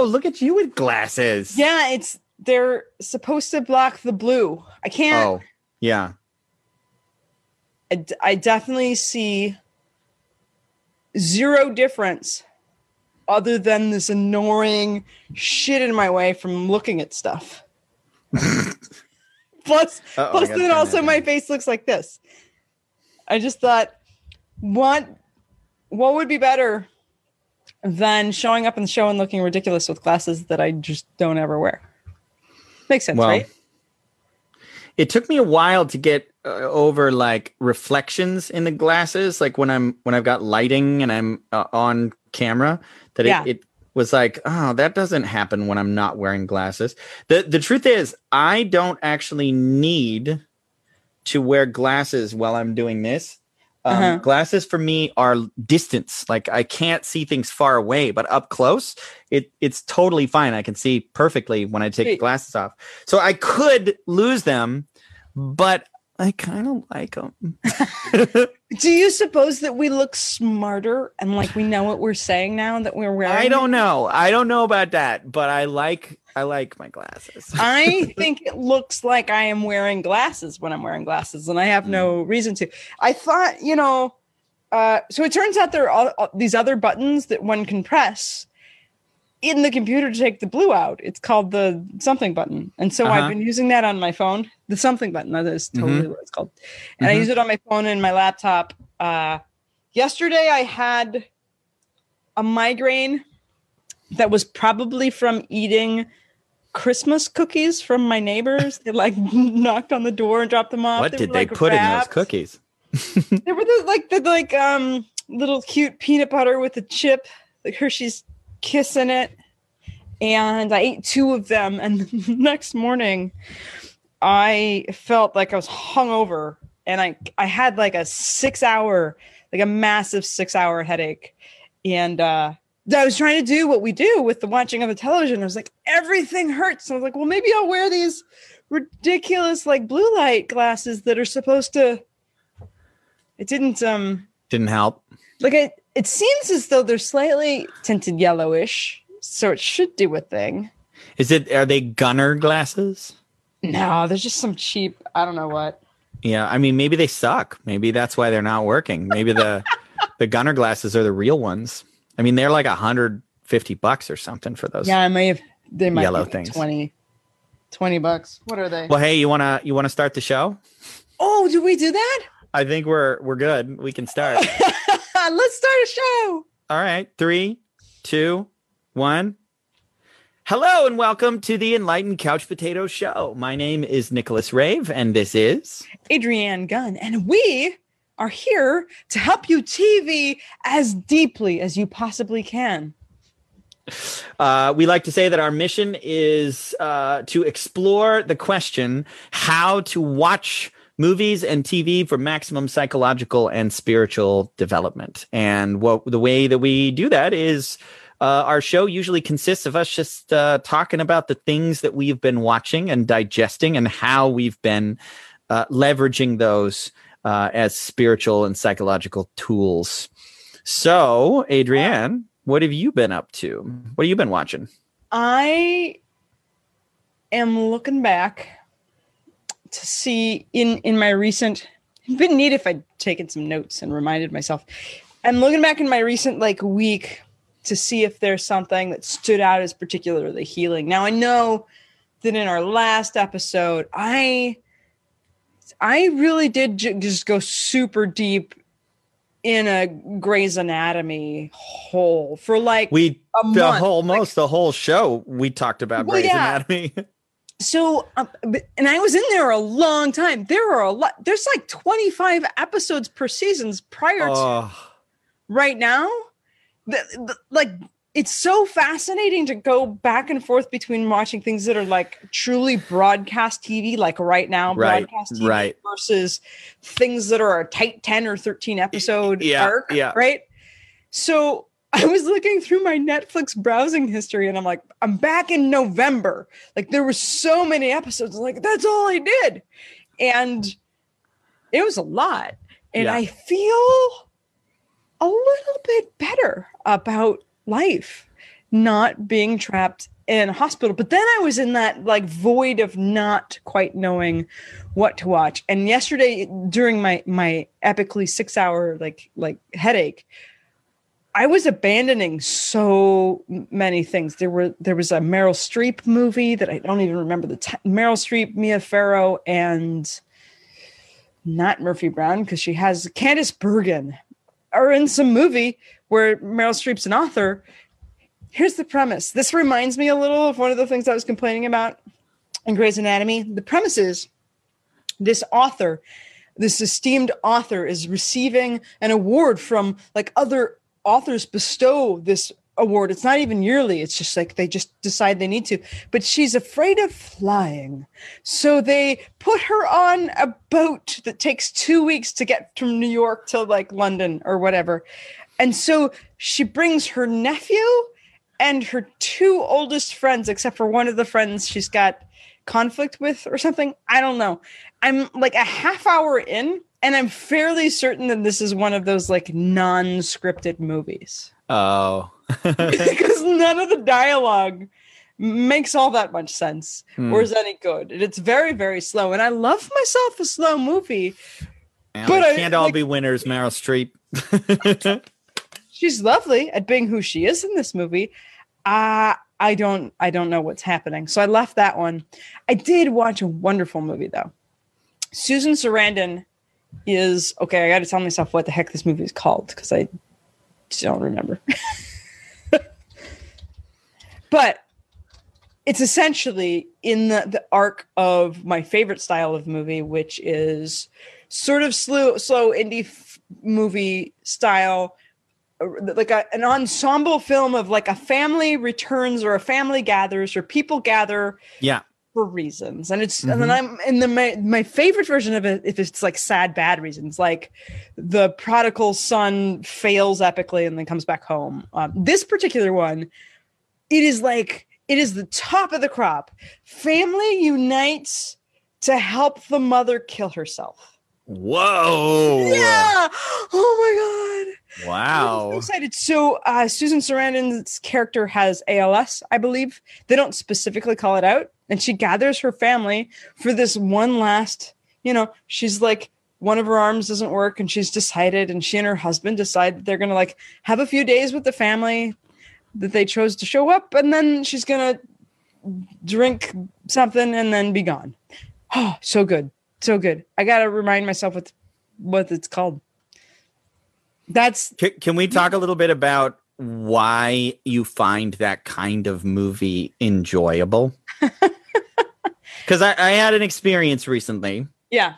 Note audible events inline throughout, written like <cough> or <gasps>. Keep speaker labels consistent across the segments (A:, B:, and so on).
A: Wow, look at you with glasses.
B: Yeah, it's they're supposed to block the blue. I can't.
A: Oh, yeah.
B: I, d- I definitely see zero difference other than this annoying shit in my way from looking at stuff. <laughs> plus,
A: Uh-oh,
B: plus then also my face looks like this. I just thought, what, what would be better than showing up in the show and looking ridiculous with glasses that I just don't ever wear? Makes sense,
A: Well,
B: right?
A: It took me a while to get uh, over like reflections in the glasses, like when I'm when I've got lighting and I'm uh, on camera. That
B: Yeah.
A: it, it was like, oh, that doesn't happen when I'm not wearing glasses. the The truth is, I don't actually need to wear glasses while I'm doing this. Um,
B: Uh-huh.
A: Glasses for me are distance. Like I can't see things far away, but up close, it it's totally fine. I can see perfectly when I take the
B: Sweet.
A: glasses off. So I could lose them, but I kind of like them. <laughs>
B: Do you suppose that we look smarter and like we know what we're saying now that we're wearing?
A: I don't know. I don't know about that, but I like I like my glasses. <laughs>
B: I think it looks like I am wearing glasses when I'm wearing glasses, and I have no reason to. I thought, you know, uh, so it turns out there are all, all these other buttons that one can press in the computer to take the blue out. It's called the something button, and so
A: Uh-huh.
B: I've been using that on my phone. The something button that is totally what it's called, and I
A: Mhm.
B: use it on my phone and my laptop. Uh, yesterday, I had a migraine that was probably from eating Christmas cookies from my neighbors. They like <laughs> knocked on the door and dropped them off.
A: what did
B: were,
A: they
B: like,
A: put in those cookies?
B: They were the, like the like um little cute peanut butter with a chip, like Hershey's kiss in it. And I ate two of them, and <laughs> the next morning, I felt like I was hungover, and I I had like a six hour, like a massive six hour headache, and uh, I was trying to do what we do with the watching of the television. I was like, everything hurts. And I was like, well, maybe I'll wear these ridiculous like blue light glasses that are supposed to. It didn't um
A: Didn't help.
B: like it. It seems as though they're slightly tinted yellowish, so it should do a thing.
A: Is it are they Gunnar glasses?
B: No, there's just some cheap. I don't know what.
A: Yeah, I mean maybe they suck. Maybe that's why they're not working. Maybe the <laughs> the Gunnar glasses are the real ones. I mean they're like a hundred fifty bucks or something for those.
B: Yeah, I may have. They might
A: Yellow things.
B: 20, 20 bucks. What are they?
A: Well, hey, you wanna you wanna start the show?
B: Oh, do we do that?
A: I think we're we're good. We can start. <laughs>
B: Let's start a show.
A: All right, three, two, one. Hello and welcome to the Enlightened Couch Potato Show. My name is Nicholas Rave, and this is
B: Adrianne Gunn, and we are here to help you TV as deeply as you possibly can.
A: Uh, we like to say that our mission is uh, to explore the question how to watch movies and TV for maximum psychological and spiritual development. And what the way that we do that is uh, our show usually consists of us just uh, talking about the things that we've been watching and digesting and how we've been uh, leveraging those uh, as spiritual and psychological tools. So, Adrianne, what have you been up to? What have you been watching?
B: I am looking back to see in in my recent. It'd been neat if I'd taken some notes and reminded myself. I'm looking back in my recent like week to see if there's something that stood out as particularly healing. Now I know that in our last episode, I I really did ju- just go super deep in a Grey's Anatomy hole for like
A: We the
B: month.
A: whole most the whole show we talked about
B: Well,
A: Grey's
B: yeah.
A: Anatomy. <laughs>
B: So, um, and I was in there a long time. There are a lot. There's like 25 episodes per seasons prior to
A: oh,
B: right now. The, the- like, it's so fascinating to go back and forth between watching things that are like truly broadcast TV, like right now,
A: Right,
B: broadcast TV,
A: right.
B: versus things that are a tight 10 or 13 episode
A: yeah,
B: arc,
A: yeah.
B: right? So I was looking through my Netflix browsing history and I'm like, I'm back in November. Like there were so many episodes. Like that's all I did. And it was a lot. And
A: Yeah.
B: I feel a little bit better about life. not being trapped in a hospital. But then I was in that like void of not quite knowing what to watch. And yesterday during my my epically 6-hour like like headache, I was abandoning so many things. There were there was a Meryl Streep movie that I don't even remember the t- Meryl Streep, Mia Farrow, and not Murphy Brown because she has Candice Bergen are in some movie where Meryl Streep's an author. Here's the premise. This reminds me a little of one of the things I was complaining about in Grey's Anatomy. The premise is this author, this esteemed author, is receiving an award from like other authors bestow this award. It's not even yearly. It's just like they just decide they need to. But she's afraid of flying. So they put her on a boat that takes two weeks to get from New York to like London or whatever. And so she brings her nephew and her two oldest friends, except for one of the friends she's got conflict with or something. I don't know. I'm like a half hour in and I'm fairly certain that this is one of those like non-scripted movies.
A: Oh. <laughs>
B: because none of the dialogue makes all that much sense
A: Hmm.
B: or is any good. And it's very, very slow. And I love myself a slow movie.
A: Well,
B: But I-
A: can't all
B: like-
A: be winners, Meryl Streep. <laughs>
B: She's lovely at being who she is in this movie. Uh, I don't I don't know what's happening. So I left that one. I did watch a wonderful movie though. Susan Sarandon is okay, I gotta tell myself what the heck this movie is called because I don't remember. <laughs> but it's essentially in the, the arc of my favorite style of movie, which is sort of slow, slow indie f- movie style, uh, like a, an ensemble film of like a family returns or a family gathers or people gather
A: yeah.
B: For reasons. And it's and then i'm in the my, my favorite version of it if it's like sad bad reasons like the prodigal son fails epically and then comes back home. Um, this particular one it is like it is the top of the crop. Family unites to help the mother kill herself.
A: Whoa.
B: yeah! Oh my god I'm so
A: Wow.
B: excited. So uh, Susan Sarandon's character has ALS, I believe. They don't specifically call it out, and she gathers her family for this one last. You know, she's like one of her arms doesn't work, and she's decided, and she and her husband decide that they're gonna like have a few days with the family that they chose to show up, and then she's gonna drink something and then be gone. Oh, <gasps> so good, so good. I gotta remind myself what what it's called. That's
A: Can, can we talk a little bit about why you find that kind of movie enjoyable? <laughs> Because I, I had an experience recently.
B: yeah.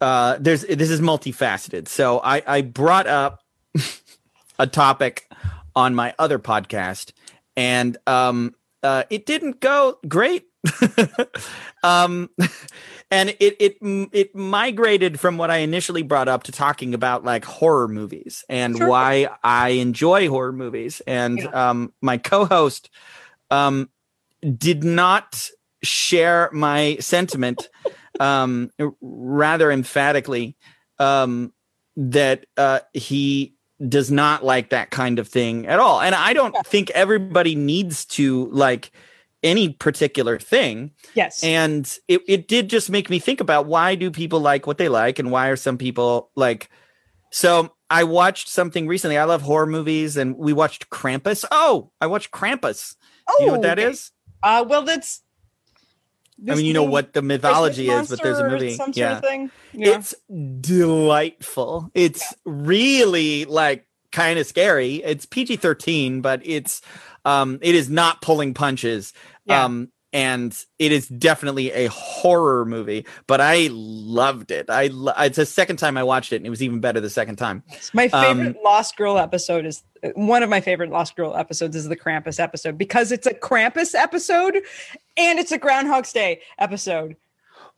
A: Uh, there's this is multifaceted. So I, I brought up <laughs> a topic on my other podcast, and um, uh, it didn't go great. <laughs> um, and it it it migrated from what I initially brought up to talking about like horror movies and
B: Sure.
A: why I enjoy horror movies. And
B: Yeah.
A: um, my co-host um, did not share my sentiment um, rather emphatically um, that uh, he does not like that kind of thing at all. And I don't
B: Yeah.
A: think everybody needs to like any particular thing.
B: Yes.
A: And it, it did just make me think about why do people like what they like and why are some people like so I watched something recently. I love horror movies and we watched Krampus. Oh, I watched Krampus.
B: oh,
A: Do you know what that
B: okay.
A: is?
B: Uh, well, that's.
A: I mean, you know what the mythology is, but there's a movie.
B: Some sort
A: Yeah.
B: of thing. Yeah.
A: It's delightful. It's really like kind of scary. It's PG 13, but it's um it is not pulling punches.
B: Yeah.
A: Um and it is definitely a horror movie, but I loved it. I lo- it's the second time I watched it and it was even better the second time.
B: my
A: um,
B: favorite Lost Girl episode is one of my favorite Lost Girl episodes is the Krampus episode because it's a Krampus episode and it's a Groundhog's Day episode.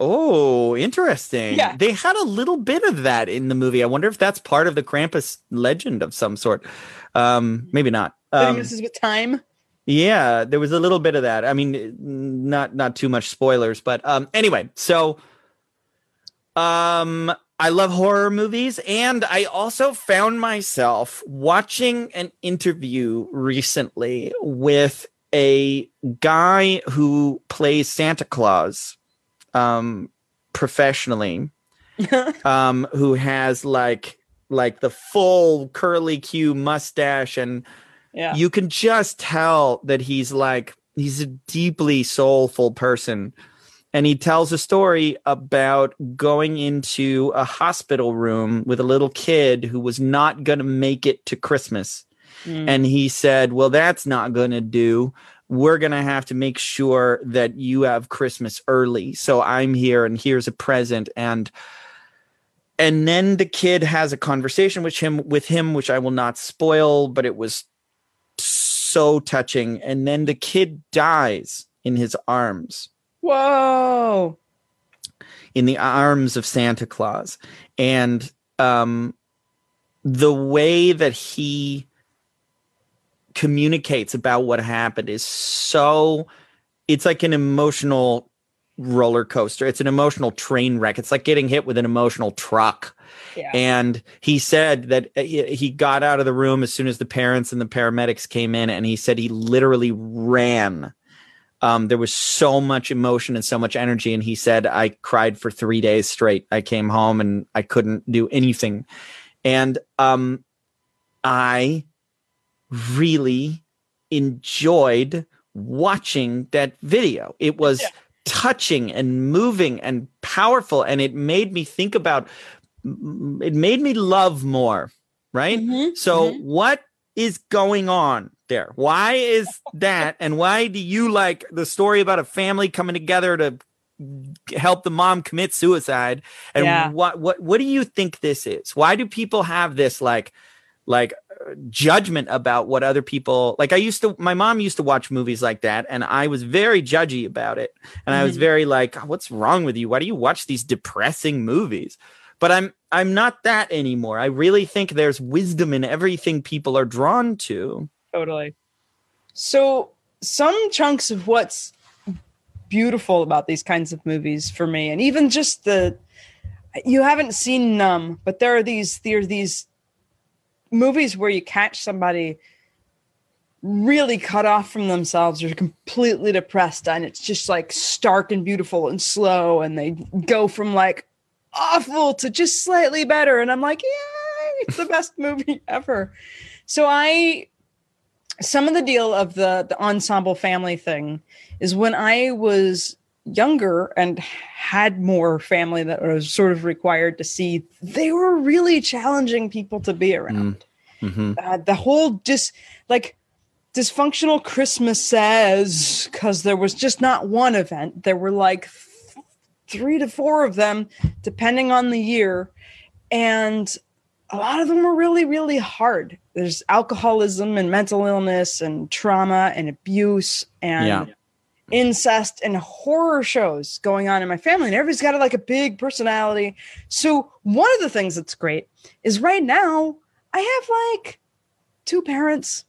A: Oh, interesting.
B: Yeah.
A: They had a little bit of that in the movie. I wonder if that's part of the Krampus legend of some sort. Um maybe not. Um,
B: messes with time.
A: Yeah, there was a little bit of that. I mean, not not too much spoilers, but um anyway, so um I love horror movies, and I also found myself watching an interview recently with a guy who plays Santa Claus um, professionally, <laughs> um, who has like like the full curly Q mustache, and
B: Yeah.
A: you can just tell that he's like he's a deeply soulful person and he tells a story about going into a hospital room with a little kid who was not going to make it to Christmas.
B: Mm.
A: And he said, Well, that's not going to do. We're going to have to make sure that you have Christmas early. So I'm here and here's a present. And and then the kid has a conversation with him with him which I will not spoil, but it was so touching. And then the kid dies in his arms
B: Whoa.
A: in the arms of Santa Claus. And um, the way that he communicates about what happened is so, it's like an emotional roller coaster. It's an emotional train wreck. It's like getting hit with an emotional truck.
B: Yeah.
A: And he said that uh, he, he got out of the room as soon as the parents and the paramedics came in, and he said he literally ran. Um, there was so much emotion and so much energy, and he said, "I cried for three days straight. I came home and I couldn't do anything." And um, I really enjoyed watching that video. It was
B: Yeah.
A: touching and moving and powerful, and it made me think about. It made me love more, right?
B: Mhm,
A: So
B: mhm.
A: what is going on there? Why is that? And why do you like the story about a family coming together to help the mom commit suicide? And
B: Yeah.
A: what what what do you think this is? Why do people have this like like judgment about what other people like I used to my mom used to watch movies like that and I was very judgy about it. And I was
B: Mhm.
A: very like what's wrong with you? Why do you watch these depressing movies? But I'm I'm not that anymore. I really think there's wisdom in everything people are drawn to.
B: Totally. So some chunks of what's beautiful about these kinds of movies for me, and even just the you haven't seen Numb, but there are these there are these movies where you catch somebody really cut off from themselves or completely depressed and it's just like stark and beautiful and slow and they go from like awful to just slightly better and i'm like yeah it's the best <laughs> movie ever so i some of the deal of the the ensemble family thing is when I was younger and had more family that was sort of required to see, they were really challenging people to be around.
A: Mhm.
B: Uh, the whole just like dysfunctional Christmas says because there was just not one event. There were like three to four of them, depending on the year, and a lot of them were really, really hard. There's alcoholism and mental illness and trauma and abuse and
A: Yeah.
B: incest and horror shows going on in my family. And everybody's got like a big personality. So one of the things that's great is right now I have like two parents.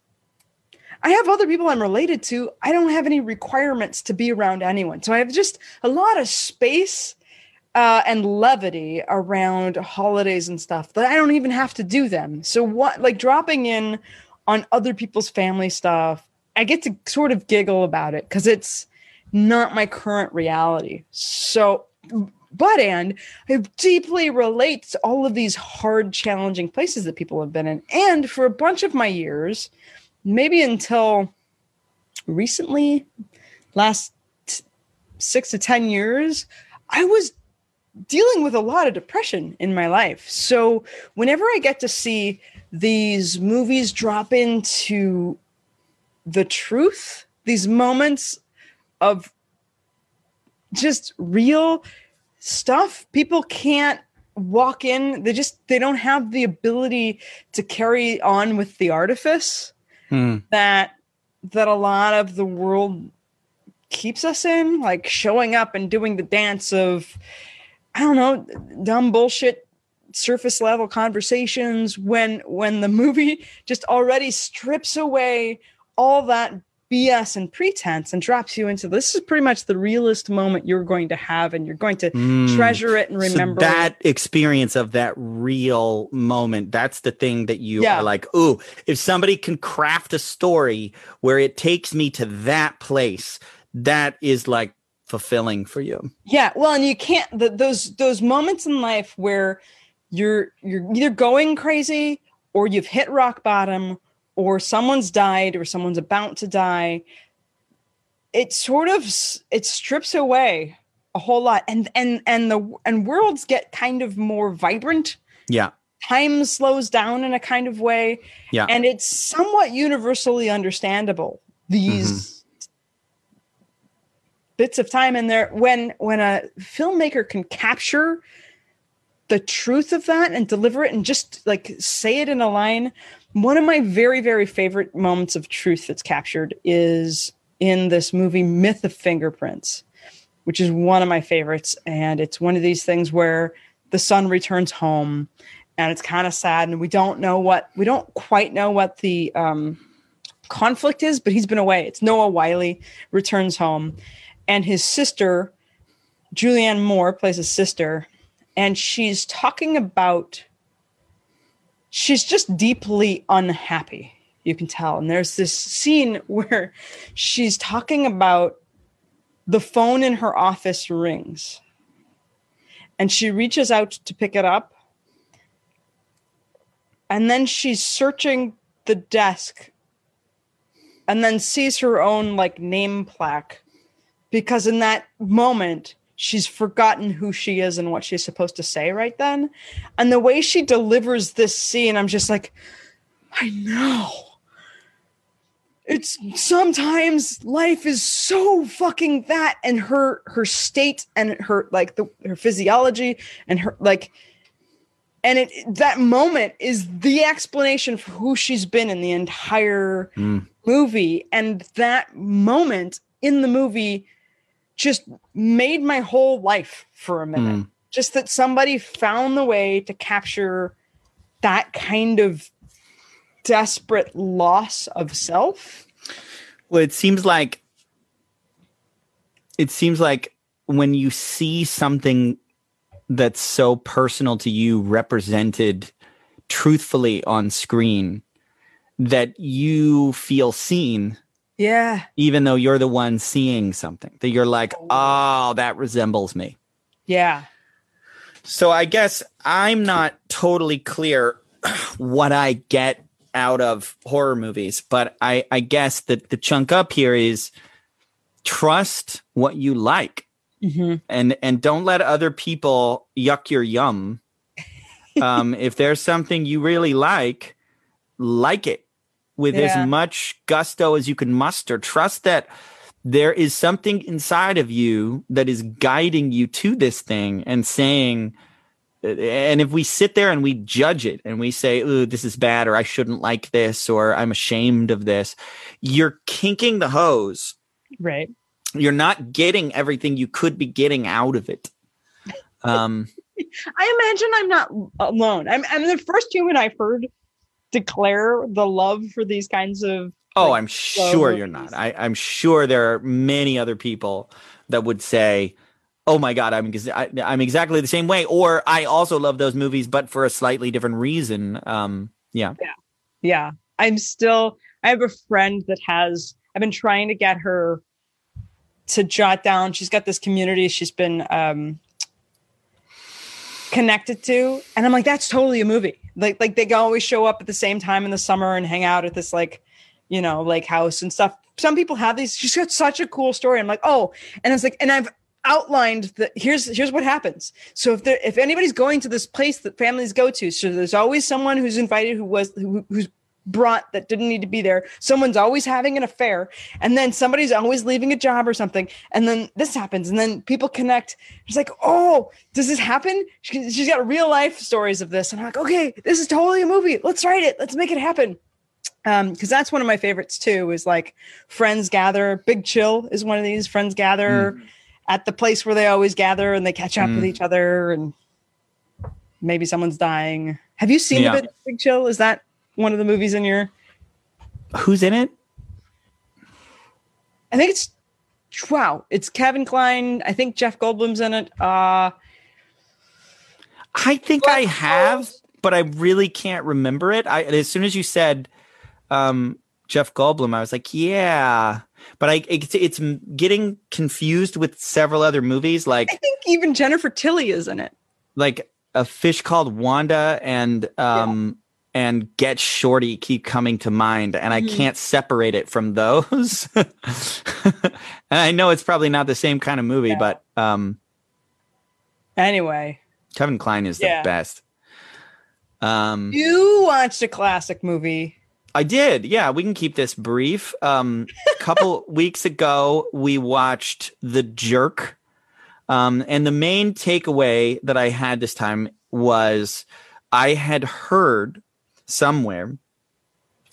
B: I have other people I'm related to. I don't have any requirements to be around anyone. So I have just a lot of space uh, and levity around holidays and stuff that I don't even have to do them. So what like dropping in on other people's family stuff, I get to sort of giggle about it because it's not my current reality. So but and I deeply relate to all of these hard, challenging places that people have been in. And for a bunch of my years, maybe until recently, last six to 10 years, I was dealing with a lot of depression in my life. So whenever I get to see these movies drop into the truth, these moments of just real stuff, people can't walk in. They just they don't have the ability to carry on with the artifice
A: Hmm.
B: that that a lot of the world keeps us in, like showing up and doing the dance of I don't know, dumb bullshit surface level conversations when when the movie <laughs> just already strips away all that BS and pretense and drops you into this is pretty much the realest moment you're going to have and you're going to
A: Mm.
B: treasure it and
A: So
B: remember
A: that experience of that real moment. That's the thing that you
B: Yeah.
A: are like, ooh, if somebody can craft a story where it takes me to that place, that is like fulfilling for you.
B: Yeah, well, and you can't the, those those moments in life where you're you're either going crazy or you've hit rock bottom or someone's died or someone's about to die. It sort of it strips away a whole lot, and and and the and worlds get kind of more vibrant.
A: Yeah.
B: Time slows down in a kind of way,
A: Yeah.
B: and it's somewhat universally understandable. These mm-hmm. bits of time in there when when a filmmaker can capture the truth of that and deliver it and just like say it in a line one of my very very favorite moments of truth that's captured is in this movie myth of fingerprints which is one of my favorites. And it's one of these things where the son returns home and it's kind of sad. And we don't know what we don't quite know what the um, conflict is but he's been away. It's noah Wyle returns home and his sister julianne moore plays his sister and she's talking about she's just deeply unhappy you can tell. And there's this scene <laughs> where she's talking about the phone in her office rings. And she reaches out to pick it up. And then she's searching the desk and then sees her own like name plaque. Because in that moment she's forgotten who she is and what she's supposed to say right then. And the way she delivers this scene i'm just like i know. It's sometimes life is so fucking that and her her state and her like the her physiology and her like and it that moment is the explanation for who she's been in the entire
A: Mm.
B: movie. And that moment in the movie just made my whole life for a minute
A: Mm.
B: just that somebody found the way to capture that kind of desperate loss of self
A: Well, it seems like it seems like when you see something that's so personal to you represented truthfully on screen that you feel seen
B: yeah.
A: Even though you're the one seeing something that you're like oh. That resembles me.
B: Yeah.
A: So i guess i'm not totally clear <clears throat> what i get out of horror movies but i i guess that the chunk up here is trust what you like.
B: Mhm.
A: and and don't let other people yuck your yum. <laughs> Um if there's something you really like like it with
B: Yeah.
A: as much gusto as you can muster trust that there is something inside of you that is guiding you to this thing and saying and if we sit there and we judge it and we say ooh this is bad or i shouldn't like this or i'm ashamed of this you're kinking the hose
B: right
A: you're not getting everything you could be getting out of it. <laughs> Um,
B: I imagine I'm not alone. I'm, I'm the first human I've heard declare the love for these kinds of.
A: oh,
B: Like,
A: I'm sure you're
B: movies.
A: not. I, I'm sure there are many other people that would say, "Oh my God, I'm ex- I, I'm exactly the same way," or "I also love those movies, but for a slightly different reason." Um, yeah,
B: Yeah, I'm still. I have a friend that has. I've been trying to get her to jot down. She's got this community she's been um, connected to, and I'm like, that's totally a movie. Like, like they always show up at the same time in the summer and hang out at this like, you know, lake house and stuff. Some people have these. She's got such a cool story. I'm like, oh, and it's like, and I've outlined that here's here's what happens. So if there if anybody's going to this place that families go to, so there's always someone who's invited who was who, who's brought that didn't need to be there. Someone's always having an affair, and then somebody's always leaving a job or something, and then this happens, and then people connect. It's like, oh, does this happen? She, she's got real life stories of this, and I'm like, okay, this is totally a movie. Let's write it. Let's make it happen. Um, because that's one of my favorites too. Is like friends gather. Big Chill is one of these. Friends gather at the place where they always gather, and they catch up with
A: Mm.
B: each other, and maybe someone's dying. Have you seen
A: Yeah.
B: the Big Chill? Is that one of the movies in your?
A: who's in it?
B: I think it's wow. It's Kevin Kline. I think Jeff Goldblum's in it. Uh,
A: I think I have, but I really can't remember it. I as soon as you said um, Jeff Goldblum, I was like, yeah. But I it's, it's getting confused with several other movies, like
B: I think even Jennifer Tilly is in it.
A: like a fish called Wanda and um and Get Shorty keep coming to mind, and I
B: Mhm.
A: can't separate it from those. <laughs> and I know it's probably not the same kind of movie,
B: Yeah.
A: but um
B: Anyway,
A: Kevin Kline is
B: Yeah.
A: the best. Um
B: you watched a classic movie.
A: I did. Yeah, we can keep this brief. Um, a couple <laughs> weeks ago, we watched The Jerk. Um, and the main takeaway that I had this time was I had heard somewhere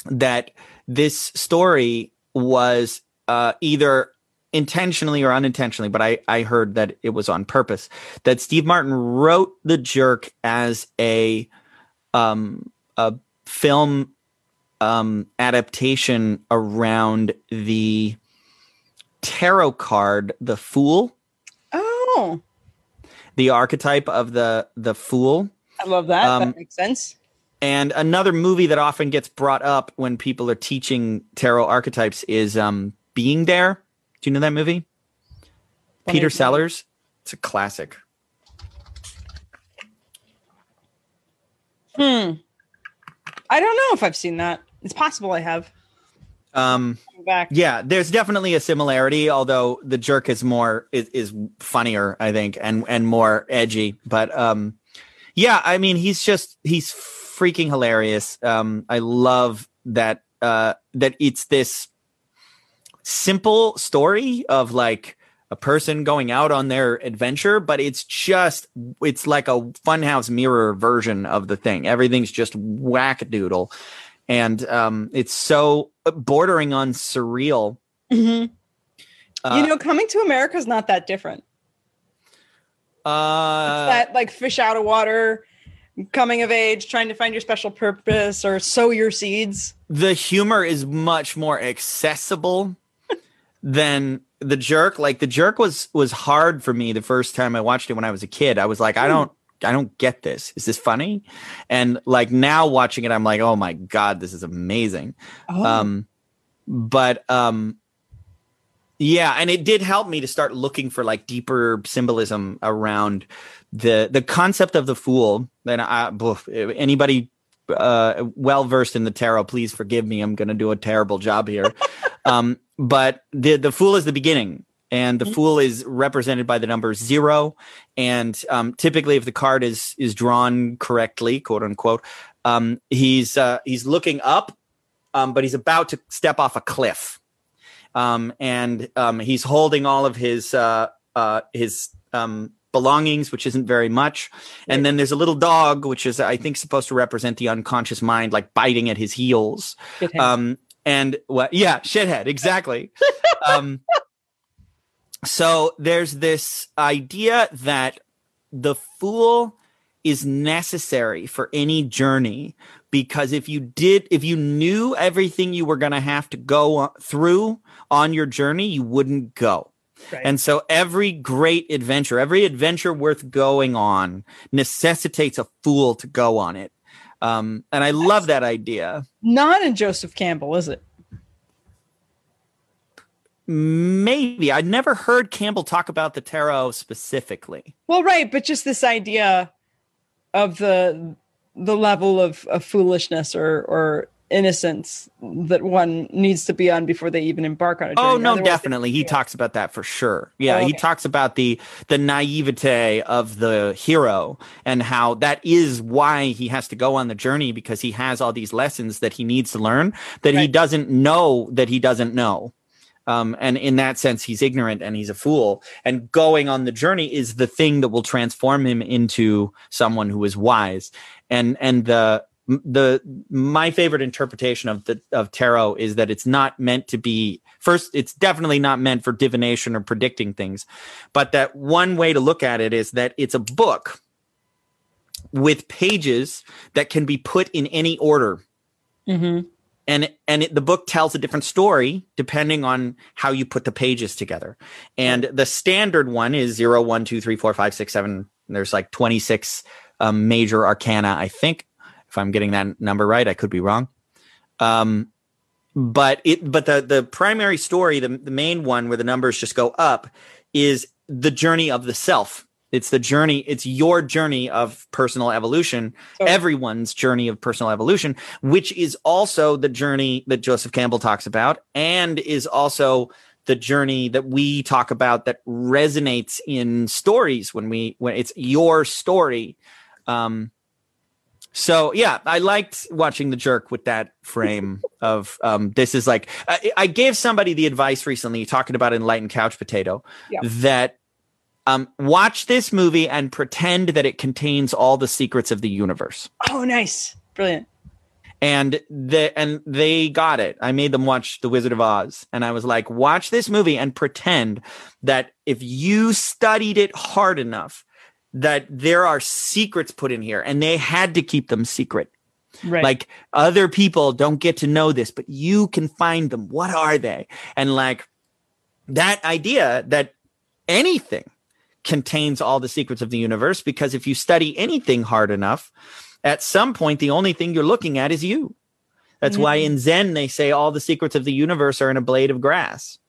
A: that this story was uh, either intentionally or unintentionally, but I, I heard that it was on purpose. That Steve Martin wrote The Jerk as a um, a film um, adaptation around the tarot card, the Fool,
B: Oh,
A: the archetype of the the Fool.
B: I love that.
A: Um,
B: that makes sense.
A: And another movie that often gets brought up when people are teaching tarot archetypes is um, Being There. Do you know that movie? Peter Sellers. It's a classic.
B: Hmm. I don't know if I've seen that. It's possible I have.
A: Um,
B: Back.
A: yeah, there's definitely a similarity, although the jerk is more is, is funnier, I think, and and more edgy. But um, yeah, I mean, he's just he's freaking hilarious. Um, I love that uh, that it's this simple story of like a person going out on their adventure, but it's just it's like a funhouse mirror version of the thing. Everything's just wackadoodle, and um, it's so bordering on surreal.
B: Mhm.
A: Uh,
B: you know, coming to America is not that different.
A: uh,
B: that like fish out of water, coming of age, trying to find your special purpose or sow your seeds.
A: the humor is much more accessible <laughs> than the jerk. Like the jerk was was hard for me the first time i watched it when i was a kid. I was like i don't i don't get this. Is this funny? And like now watching it i'm like oh my god this is amazing.
B: Oh.
A: um but um yeah and it did help me to start looking for like deeper symbolism around the the concept of the fool and i boof, anybody uh well versed in the tarot please forgive me i'm gonna do a terrible job here <laughs> um but the the fool is the beginning and the
B: Mhm.
A: fool is represented by the number zero and um typically if the card is is drawn correctly quote unquote um he's uh he's looking up um but he's about to step off a cliff um and um he's holding all of his uh uh his um belongings which isn't very much. And then there's a little dog which is i think supposed to represent the unconscious mind like biting at his heels. Um and what yeah shithead exactly. <laughs> Um so there's this idea that the fool is necessary for any journey because if you did if you knew everything you were going to have to go through on your journey you wouldn't go
B: Right.
A: and so every great adventure every adventure worth going on necessitates a fool to go on it um, and i love that idea
B: not in Joseph Campbell, is it?
A: Maybe I'd never heard Campbell talk about the tarot specifically.
B: Well, right, but just this idea of the the level of, of foolishness or or innocence that one needs to be on before they even embark on a journey.
A: Oh no, definitely. He
B: yeah.
A: talks about that for sure. Yeah,
B: Oh,
A: he talks about the the naivete of the hero and how that is why he has to go on the journey because he has all these lessons that he needs to learn that he doesn't know that he doesn't know. Um, and in that sense, he's ignorant and he's a fool. And going on the journey is the thing that will transform him into someone who is wise. And and the the my favorite interpretation of the of tarot is that it's not meant to be first it's definitely not meant for divination or predicting things but that one way to look at it is that it's a book with pages that can be put in any order
B: Mhm.
A: and and it, the book tells a different story depending on how you put the pages together. And the standard one is zero, one, two, three, four, five, six, seven. There's like 26 um, major arcana, I think. If I'm getting that number right, I could be wrong. Um, but it but the the primary story, the, the main one where the numbers just go up, is the journey of the self. It's the journey, it's your journey of personal evolution, everyone's journey of personal evolution, which is also the journey that Joseph Campbell talks about, and is also the journey that we talk about that resonates in stories when we when it's your story. Um so yeah, I liked watching the jerk with that frame <laughs> of um this is like I, I gave somebody the advice recently talking about enlightened couch potato
B: Yeah.
A: that um watch this movie and pretend that it contains all the secrets of the universe
B: Oh, nice. Brilliant.
A: and the and they got it. I made them watch The Wizard of Oz, and I was like, watch this movie and pretend that if you studied it hard enough, that there are secrets put in here, and they had to keep them secret.
B: Right.
A: Like other people don't get to know this, but you can find them. What are they? And like that idea that anything contains all the secrets of the universe, because if you study anything hard enough, at some point, the only thing you're looking at is you. That's why mm-hmm. in Zen, they say all the secrets of the universe are in a blade of grass.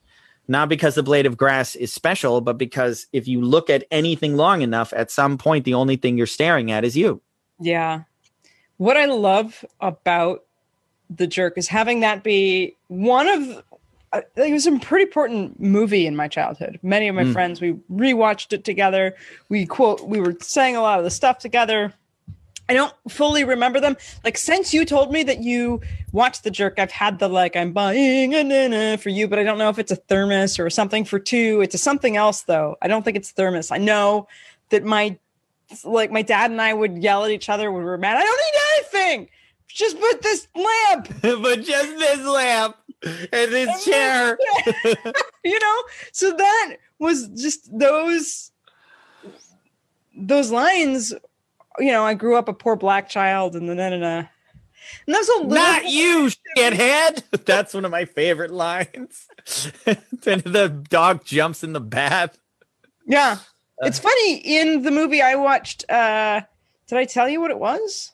A: Not because the blade of grass is special, but because if you look at anything long enough, at some point, the only thing you're staring at is you.
B: Yeah. What I love about the jerk is having that be one of uh, it was a pretty important movie in my childhood. Many of my
A: Mm.
B: friends we rewatched it together. We quote we were saying a lot of the stuff together. I don't fully remember them. Like since you told me that you watched the jerk, I've had the like I'm buying a nana for you, but I don't know if it's a thermos or something for two. It's a something else though. I don't think it's thermos. I know that my like my dad and I would yell at each other when we were mad. I don't need anything. Just put this lamp, <laughs>
A: but just this lamp and this chair. <laughs>
B: you know. So that was just those those lines. You know, I grew up a poor black child, and then and, uh, and that's a little
A: Not you, shithead. <laughs> That's one of my favorite lines. <laughs> then the dog jumps in the bath.
B: Yeah, it's funny in the movie I watched. uh Did I tell you what it was?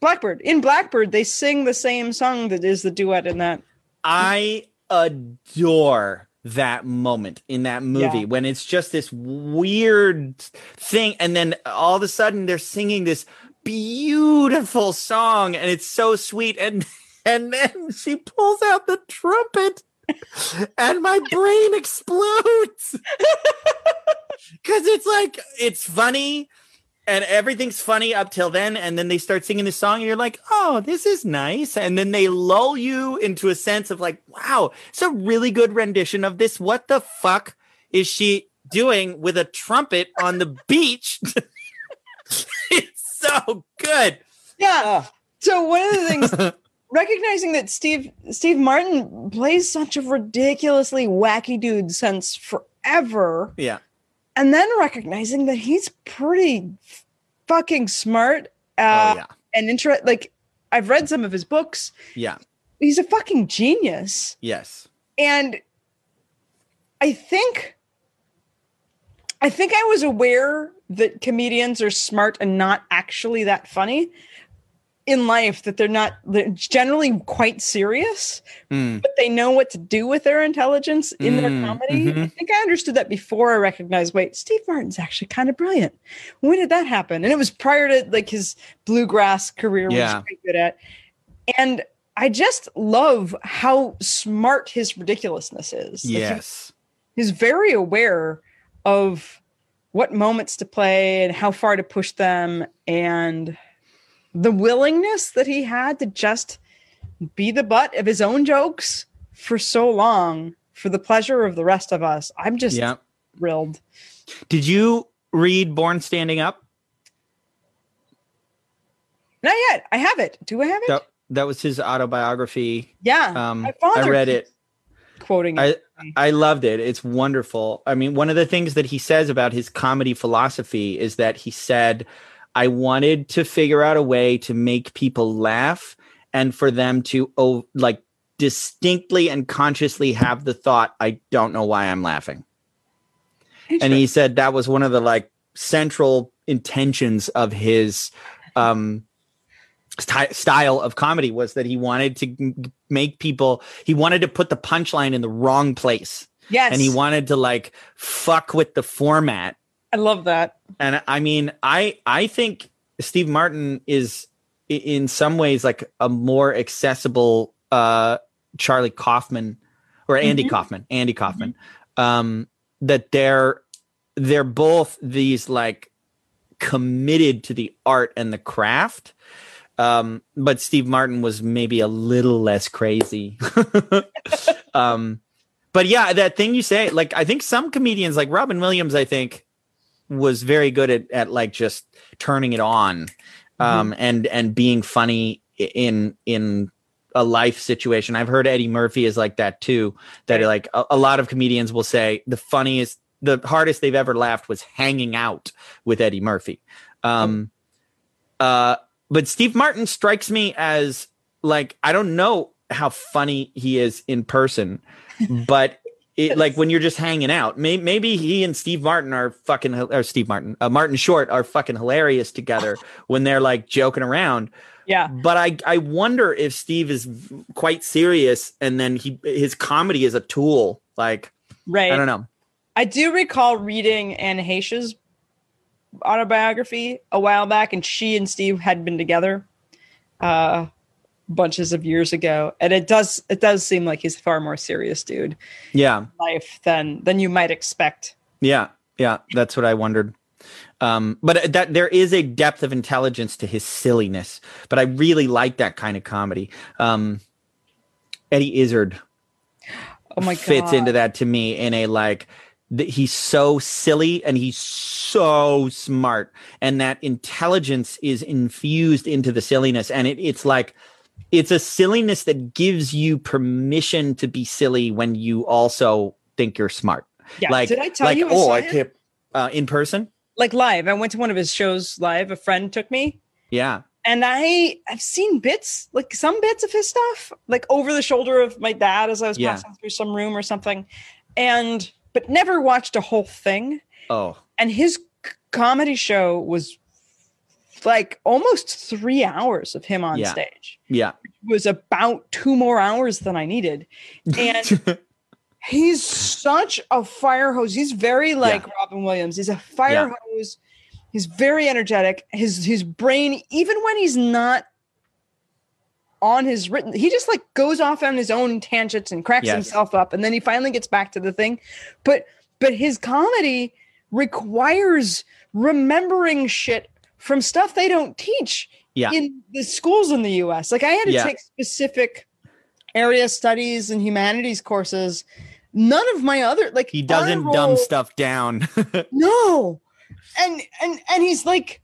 B: Blackbird. In Blackbird, they sing the same song that is the duet in that.
A: I adore that moment in that movie
B: Yeah.
A: when it's just this weird thing and then all of a sudden they're singing this beautiful song and it's so sweet and <laughs> and then she pulls out the trumpet and my brain explodes <laughs> because it's like it's funny and everything's funny up till then and then they start singing this song and you're like oh this is nice. And then they lull you into a sense of like wow it's a really good rendition of this. What the fuck is she doing with a trumpet on the beach? <laughs> It's so good.
B: Yeah. So one of the things <laughs> recognizing that Steve Steve Martin plays such a ridiculously wacky dude since forever,
A: yeah
B: and then recognizing that he's pretty fucking smart uh,
A: oh yeah.
B: and inter- like I've read some of his books.
A: yeah.
B: He's a fucking genius,
A: yes.
B: And I think I think I was aware that comedians are smart and not actually that funny in life that they're not they're generally quite serious
A: Mm.
B: but they know what to do with their intelligence in their
A: Mm,
B: comedy. I
A: mhm.
B: think i understood that before i recognized wait steve martin's actually kind of brilliant. When did that happen? And it was prior to like his bluegrass career which
A: Yeah.
B: he's good at. And i just love how smart his ridiculousness is. Like, he-
A: yes.
B: he's very aware of what moments to play and how far to push them. And the willingness that he had to just be the butt of his own jokes for so long for the pleasure of the rest of us. I'm just
A: yeah.
B: thrilled.
A: Did you read born standing up?
B: Not yet. I have it. Do i have it?
A: That, that was his autobiography.
B: Yeah.
A: Um i read it.
B: Quoting
A: I,
B: it.
A: I loved it. It's wonderful. I mean, one of the things that he says about his comedy philosophy is that he said, I wanted to figure out a way to make people laugh and for them to oh like distinctly and consciously have the thought i don't know why i'm laughing. And he said that was one of the like central intentions of his um sty- style of comedy was that he wanted to make people he wanted to put the punchline in the wrong place.
B: Yes,
A: and he wanted to like fuck with the format
B: I love that.
A: and i mean i i think steve martin is in some ways like a more accessible uh charlie kaufman or andy
B: Mhm.
A: kaufman andy kaufman um that they're they're both these like committed to the art and the craft um but steve martin was maybe a little less crazy <laughs> um but yeah that thing you say like i think some comedians like robin williams i think was very good at, at like just turning it on um and and being funny in in a life situation. I've heard eddie murphy is like that too that
B: Right.
A: like a, a lot of comedians will say the funniest the hardest they've ever laughed was hanging out with eddie murphy. Um uh but steve martin strikes me as like i don't know how funny he is in person <laughs> but it, like when you're just hanging out, may, maybe he and Steve Martin are fucking, or Steve Martin, uh, Martin Short are fucking hilarious together <laughs> when they're like joking around.
B: Yeah.
A: But I, I wonder if Steve is quite serious and then he, his comedy is a tool. Like,
B: Right.
A: I don't know.
B: I do recall reading Anne Heche's autobiography a while back, and she and Steve had been together uh, bunches of years ago. And it does it does seem like he's a far more serious dude
A: Yeah.
B: in life than than you might expect.
A: Yeah. Yeah. That's what I wondered. Um, but that there is a depth of intelligence to his silliness, but I really like that kind of comedy. Um, Eddie Izzard
B: Oh my God.
A: fits into that to me in a like th- he's so silly and he's so smart and that intelligence is infused into the silliness and it, it's like it's a silliness that gives you permission to be silly when you also think you're smart
B: Yeah.
A: like
B: Did I tell
A: like
B: you? I
A: oh i
B: him?
A: can't uh, in person
B: Like live. I went to one of his shows live. A friend took me.
A: yeah
B: and I I've seen bits, like some bits of his stuff, like over the shoulder of my dad as I was
A: Yeah.
B: passing through some room or something, and but never watched a whole thing.
A: oh
B: And his comedy show was like almost three hours of him on
A: Yeah.
B: stage.
A: yeah
B: It was about two more hours than I needed, and <laughs> he's such a fire hose. He's very like Robin Williams. He's a fire hose. He's very energetic. His his brain, even when he's not on his written, he just like goes off on his own tangents and cracks
A: Yes.
B: himself up, and then he finally gets back to the thing. But but his comedy requires remembering shit from stuff they don't teach
A: Yeah.
B: in the schools in the US. Like I had to
A: Yeah.
B: take specific area studies and humanities courses. None of my other like
A: he doesn't dumb stuff down <laughs>
B: No. And and and he's like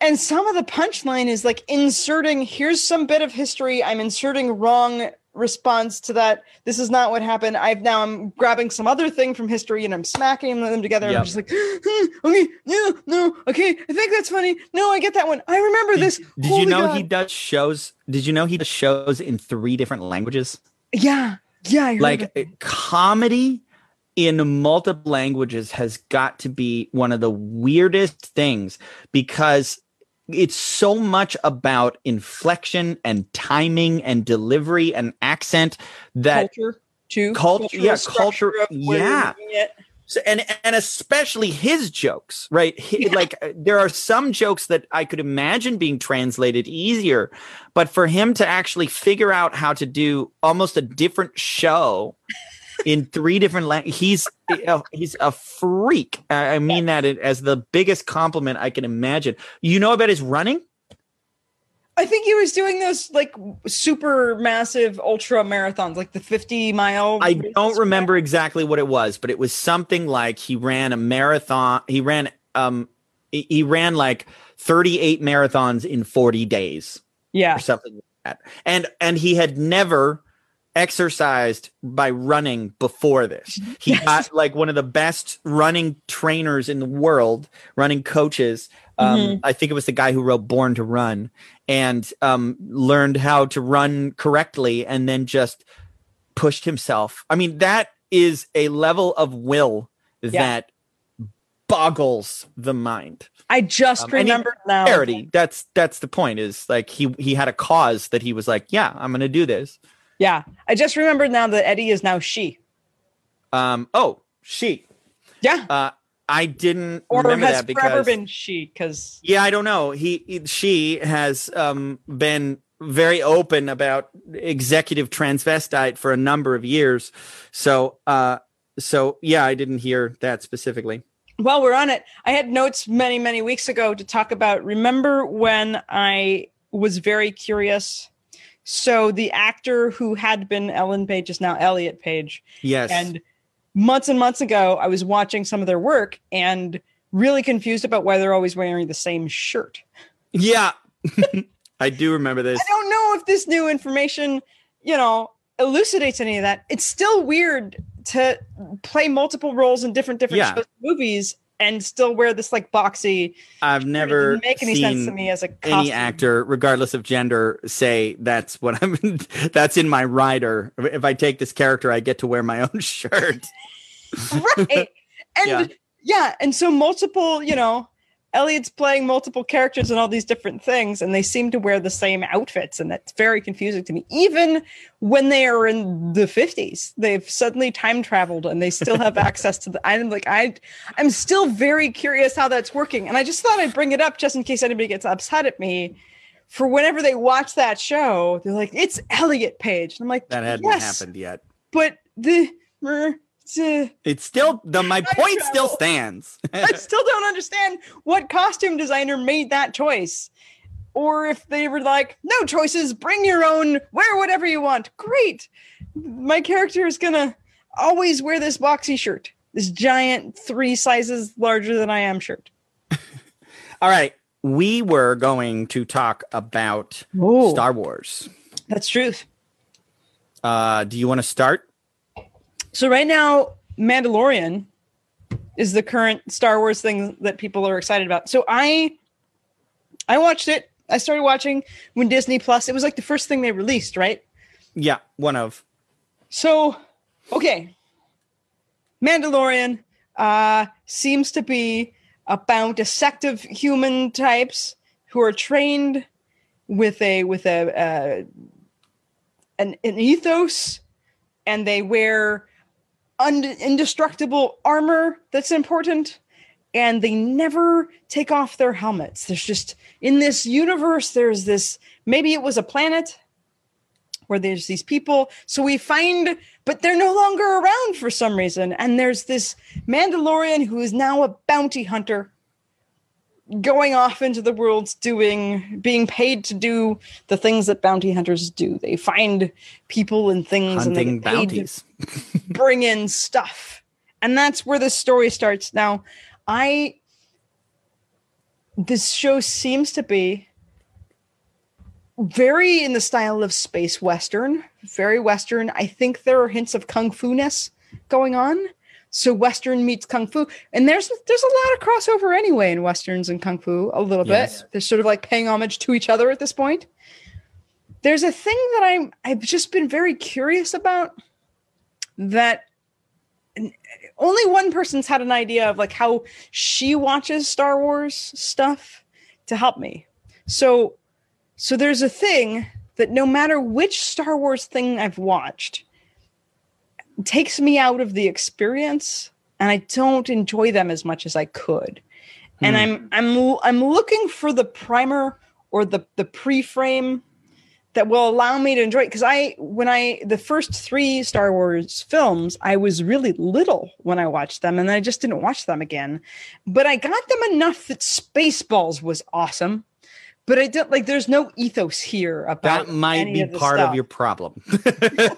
B: and some of the punchline is like inserting here's some bit of history i'm inserting wrong response to that this is not what happened. I've now i'm grabbing some other thing from history and i'm smacking them together. And
A: Yep.
B: i'm just like "Hmm, okay no no okay i think that's funny. No i get that one. I remember
A: did,
B: this.
A: did you know
B: God.
A: he does shows did you know he does shows in three different languages?
B: Yeah yeah
A: like uh, comedy in multiple languages has got to be one of the weirdest things because it's so much about inflection and timing and delivery and accent that
B: culture too.
A: Culture- yeah, culture-
B: of where you're
A: yeah. so, and and especially his jokes right? He- like uh, there are some jokes that i could imagine being translated easier but for him to actually figure out how to do almost a different show in three different languages he's a, he's a freak i mean that as the biggest compliment i can imagine you know about his running
B: I think he was doing those like super massive ultra marathons, like the 50 mile.
A: I don't remember exactly what it was, but it was something like he ran a marathon. He ran um he, he ran like 38 marathons in 40 days
B: Yeah.
A: or something like that. And and he had never exercised by running before this. He got like one of the best running trainers in the world, running coaches Um,
B: Mhm.
A: I think it was the guy who wrote Born to Run and um, learned how to run correctly and then just pushed himself. I mean, that is a level of will
B: Yeah.
A: that boggles the mind.
B: I just
A: Um,
B: remembered now.
A: Charity. That's that's the point. Is like he he had a cause that he was like, yeah, I'm going to do this.
B: Yeah, I just remembered now that Eddie is now she.
A: Um. Oh, she.
B: Yeah,
A: Uh, I didn't
B: or
A: remember
B: has
A: that because forever
B: been she because
A: yeah, I don't know. He, he- she has um been very open about executive transvestite for a number of years. So uh so yeah, I didn't hear that specifically.
B: while we're on it, I had notes many, many weeks ago to talk about. Remember when I was very curious? So the actor who had been Ellen Page is now Elliot Page.
A: Yes.
B: And months and months ago, I was watching some of their work and really confused about why they're always wearing the same shirt.
A: yeah. <laughs> I do remember this.
B: I don't know if this new information, you know, elucidates any of that. It's still weird to play multiple roles in different different
A: Yeah.
B: movies and still wear this like boxy
A: I've never
B: make any sense to me as a costume.
A: any actor, regardless of gender, say that's what I'm. <laughs> that's in my rider. If I take this character, I get to wear my <laughs> own shirt.
B: right <laughs> and
A: Yeah.
B: yeah. and so multiple you know elliot's playing multiple characters and all these different things and they seem to wear the same outfits and that's very confusing to me. Even when they are in the 50s they've suddenly time traveled and they still have <laughs> access to the i'm like i i'm still very curious how that's working and i just thought i'd bring it up just in case anybody gets upset at me. For whenever they watch that show they're like it's elliot page. And i'm like
A: That hadn't
B: yes,
A: happened yet.
B: but the er, <laughs>
A: It's still the my point still stands. <laughs>
B: I still don't understand what costume designer made that choice. Or if they were like, no choices, bring your own, wear whatever you want. Great. My character is gonna always wear this boxy shirt, this giant, three sizes larger than I am shirt. <laughs>
A: All right, we were going to talk about
B: Oh,
A: Star Wars.
B: that's truth.
A: Uh, do you want to start?
B: So right now, Mandalorian is the current Star Wars thing that people are excited about. So I I watched it. I started watching when Disney Plus. It was like the first thing they released, right?
A: Yeah, one of.
B: So, okay. Mandalorian uh, seems to be about a sect of human types who are trained with a with a uh, an, an ethos, and they wear un- indestructible armor. That's important, and they never take off their helmets. There's just in this universe. There's this. Maybe it was a planet where there's these people. So we find, but they're no longer around for some reason. And there's this Mandalorian who is now a bounty hunter going off into the world doing, being paid to do the things that bounty hunters do. They find people and things and they get paid to
A: bounties. <laughs>
B: bring in stuff. And that's where the story starts. Now, I this show seems to be very in the style of space western, very western. I think there are hints of kung fu ness going on. So western meets kung fu, and there's there's a lot of crossover anyway in westerns and kung fu. A little
A: Yes.
B: bit. They're sort of like paying homage to each other at this point. There's a thing that I'm I've just been very curious about that only one person's had an idea of like how she watches Star Wars stuff to help me. So so there's a thing that no matter which Star Wars thing I've watched takes me out of the experience and I don't enjoy them as much as I could. And hmm. I'm I'm I'm looking for the primer or the the pre-frame that will allow me to enjoy it because I when I the first 3 Star Wars films I was really little when I watched them and I just didn't watch them again. But I got them enough that Spaceballs was awesome. But I don't like there's no ethos here about
A: That might be
B: of
A: part
B: stuff.
A: of your problem. <laughs>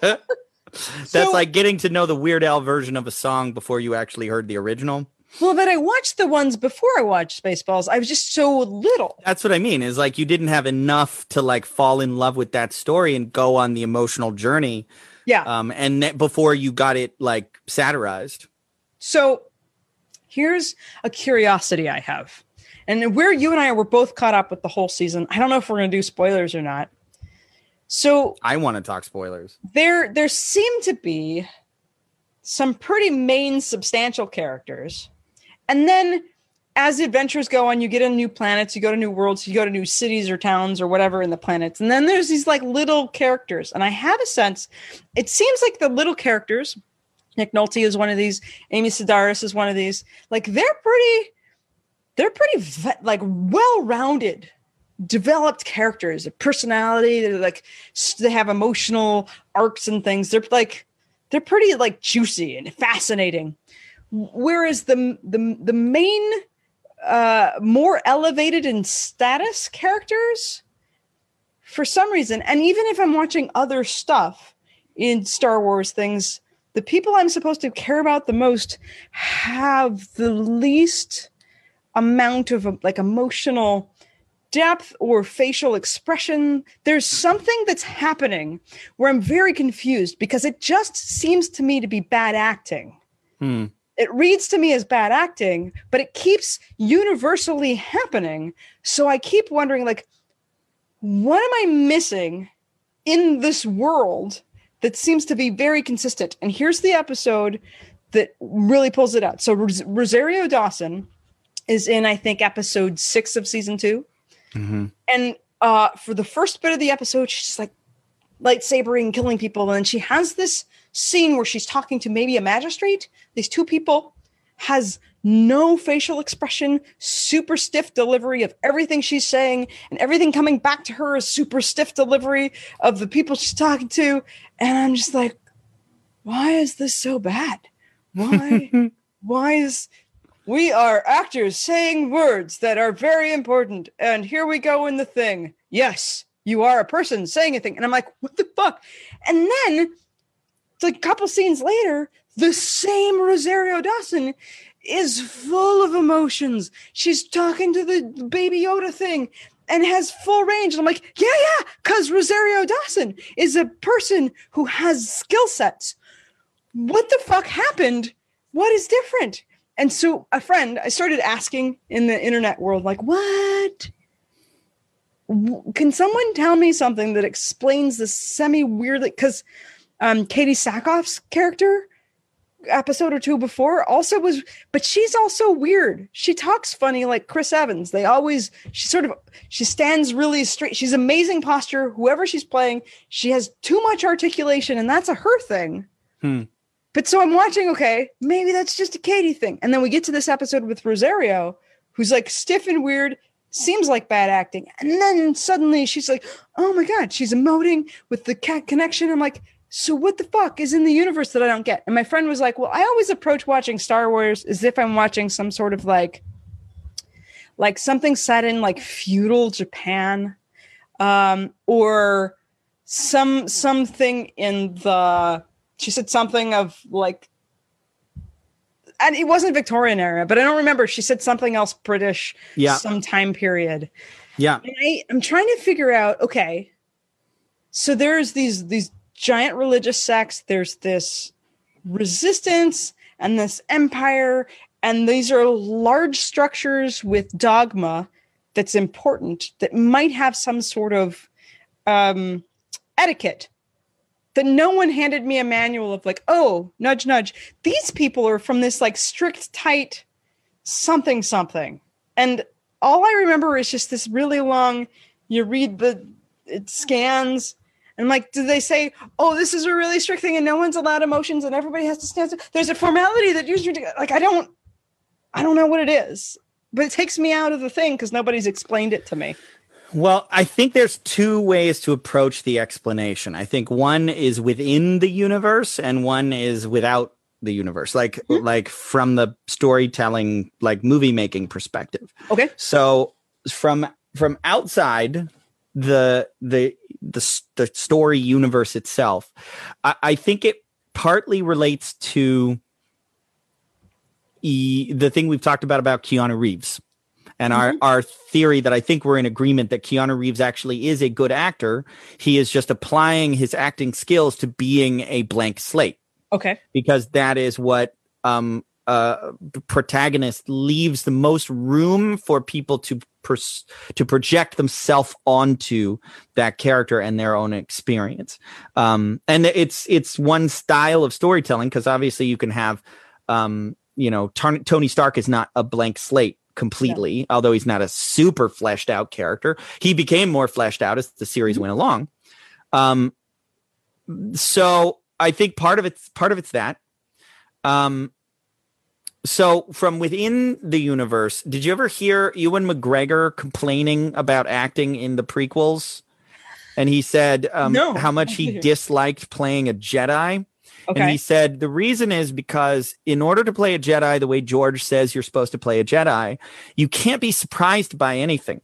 A: <laughs> <laughs> That's
B: So-
A: like getting to know the Weird Al version of a song before you actually heard the original.
B: Well, but I watched the ones before I watched Spaceballs. I was just so little.
A: That's what I mean. Is like you didn't have enough to like fall in love with that story and go on the emotional journey.
B: Yeah.
A: Um, and that before you got it like satirized.
B: So here's a curiosity I have. and where you and I were both caught up with the whole season. I don't know if we're going to do spoilers or not. So
A: I want to talk spoilers.
B: There, there seem to be some pretty main substantial characters, and then as the adventures go on, you get on new planets, you go to new worlds, you go to new cities or towns or whatever in the planets, and then there's these like little characters, and I have a sense it seems like the little characters. Nick Nolte is one of these. Amy Sedaris is one of these. Like they're pretty, they're pretty like well-rounded developed characters, a personality. They're like they have emotional arcs and things. They're like they're pretty like juicy and fascinating. Whereas the the the main uh more elevated in status characters for some reason and even if i'm watching other stuff in star wars things the people i'm supposed to care about the most have the least amount of like emotional depth or facial expression. There's something that's happening where I'm very confused because it just seems to me to be bad acting.
A: Hmm.
B: It reads to me as bad acting, but it keeps universally happening. So I keep wondering, like, what am I missing in this world that seems to be very consistent? And here's the episode that really pulls it out. So Ros- Rosario Dawson is in, I think, episode six of season two.
A: Mm-hmm.
B: And uh, for the first bit of the episode, she's like lightsabering, killing people. And she has this scene where she's talking to maybe a magistrate. These two people has no facial expression, super stiff delivery of everything she's saying, and everything coming back to her is super stiff delivery of the people she's talking to. And I'm just like, why is this so bad? Why? <laughs> why is we are actors saying words that are very important. And here we go in the thing. Yes, you are a person saying a thing. And I'm like, what the fuck? And then, like a couple scenes later, the same Rosario Dawson is full of emotions. She's talking to the baby Yoda thing and has full range. And I'm like, yeah, yeah, because Rosario Dawson is a person who has skill sets. What the fuck happened? What is different? And so a friend, I started asking in the internet world, like, what? Can someone tell me something that explains this semi weirdly? Because um, Katee Sackhoff's character, episode or two before, also was, but she's also weird. She talks funny like Chris Evans. They always, she sort of, she stands really straight. She's amazing posture. Whoever she's playing, she has too much articulation, and that's a her thing.
A: Hmm.
B: But so I'm watching, okay, maybe that's just a Katee thing. And then we get to this episode with Rosario, who's like stiff and weird, seems like bad acting. And then suddenly she's like, oh my God, she's emoting with the cat connection. I'm like, so what the fuck is in the universe that I don't get? And my friend was like, well, I always approach watching Star Wars as if I'm watching some sort of like, like something set in like feudal Japan, um, or some something in the she said something of like and it wasn't Victorian era, but I don't remember. She said something else British,
A: yeah,
B: some time period.
A: Yeah,
B: and I, I'm trying to figure out. Okay, so there's these these giant religious sects. There's this resistance and this empire, and these are large structures with dogma that's important that might have some sort of um, etiquette that no one handed me a manual of like, oh, nudge, nudge. These people are from this like strict, tight something, something. And all I remember is just this really long, you read the, it scans. And like, do they say, oh, this is a really strict thing and no one's allowed emotions and everybody has to stand? There's a formality that usually, like, I don't, I don't know what it is, but it takes me out of the thing because nobody's explained it to me.
A: Well, I think there's two ways to approach the explanation. I think one is within the universe and one is without the universe like mm-hmm. like from the storytelling like movie making perspective
B: okay
A: so from from outside the the the, the story universe itself I, I think it partly relates to e, the thing we've talked about about keanu reeves and mm-hmm. our, our theory that I think we're in agreement that Keanu Reeves actually is a good actor. He is just applying his acting skills to being a blank slate.
B: Okay.
A: Because that is what um uh, protagonist leaves the most room for people to pers- to project themselves onto that character and their own experience. Um, and it's it's one style of storytelling because obviously you can have, um, you know, Tony Stark is not a blank slate completely, although he's not a super fleshed out character. He became more fleshed out as the series
B: Mhm.
A: went along. Um, so I think part of it's part of it's that. Um, so from within the universe, did you ever hear Ewan McGregor complaining about acting in the prequels? And he said um,
B: No.
A: how much <laughs> he disliked playing a Jedi. And he said the reason is because in order to play a Jedi the way George says you're supposed to play a Jedi, you can't be surprised by anything.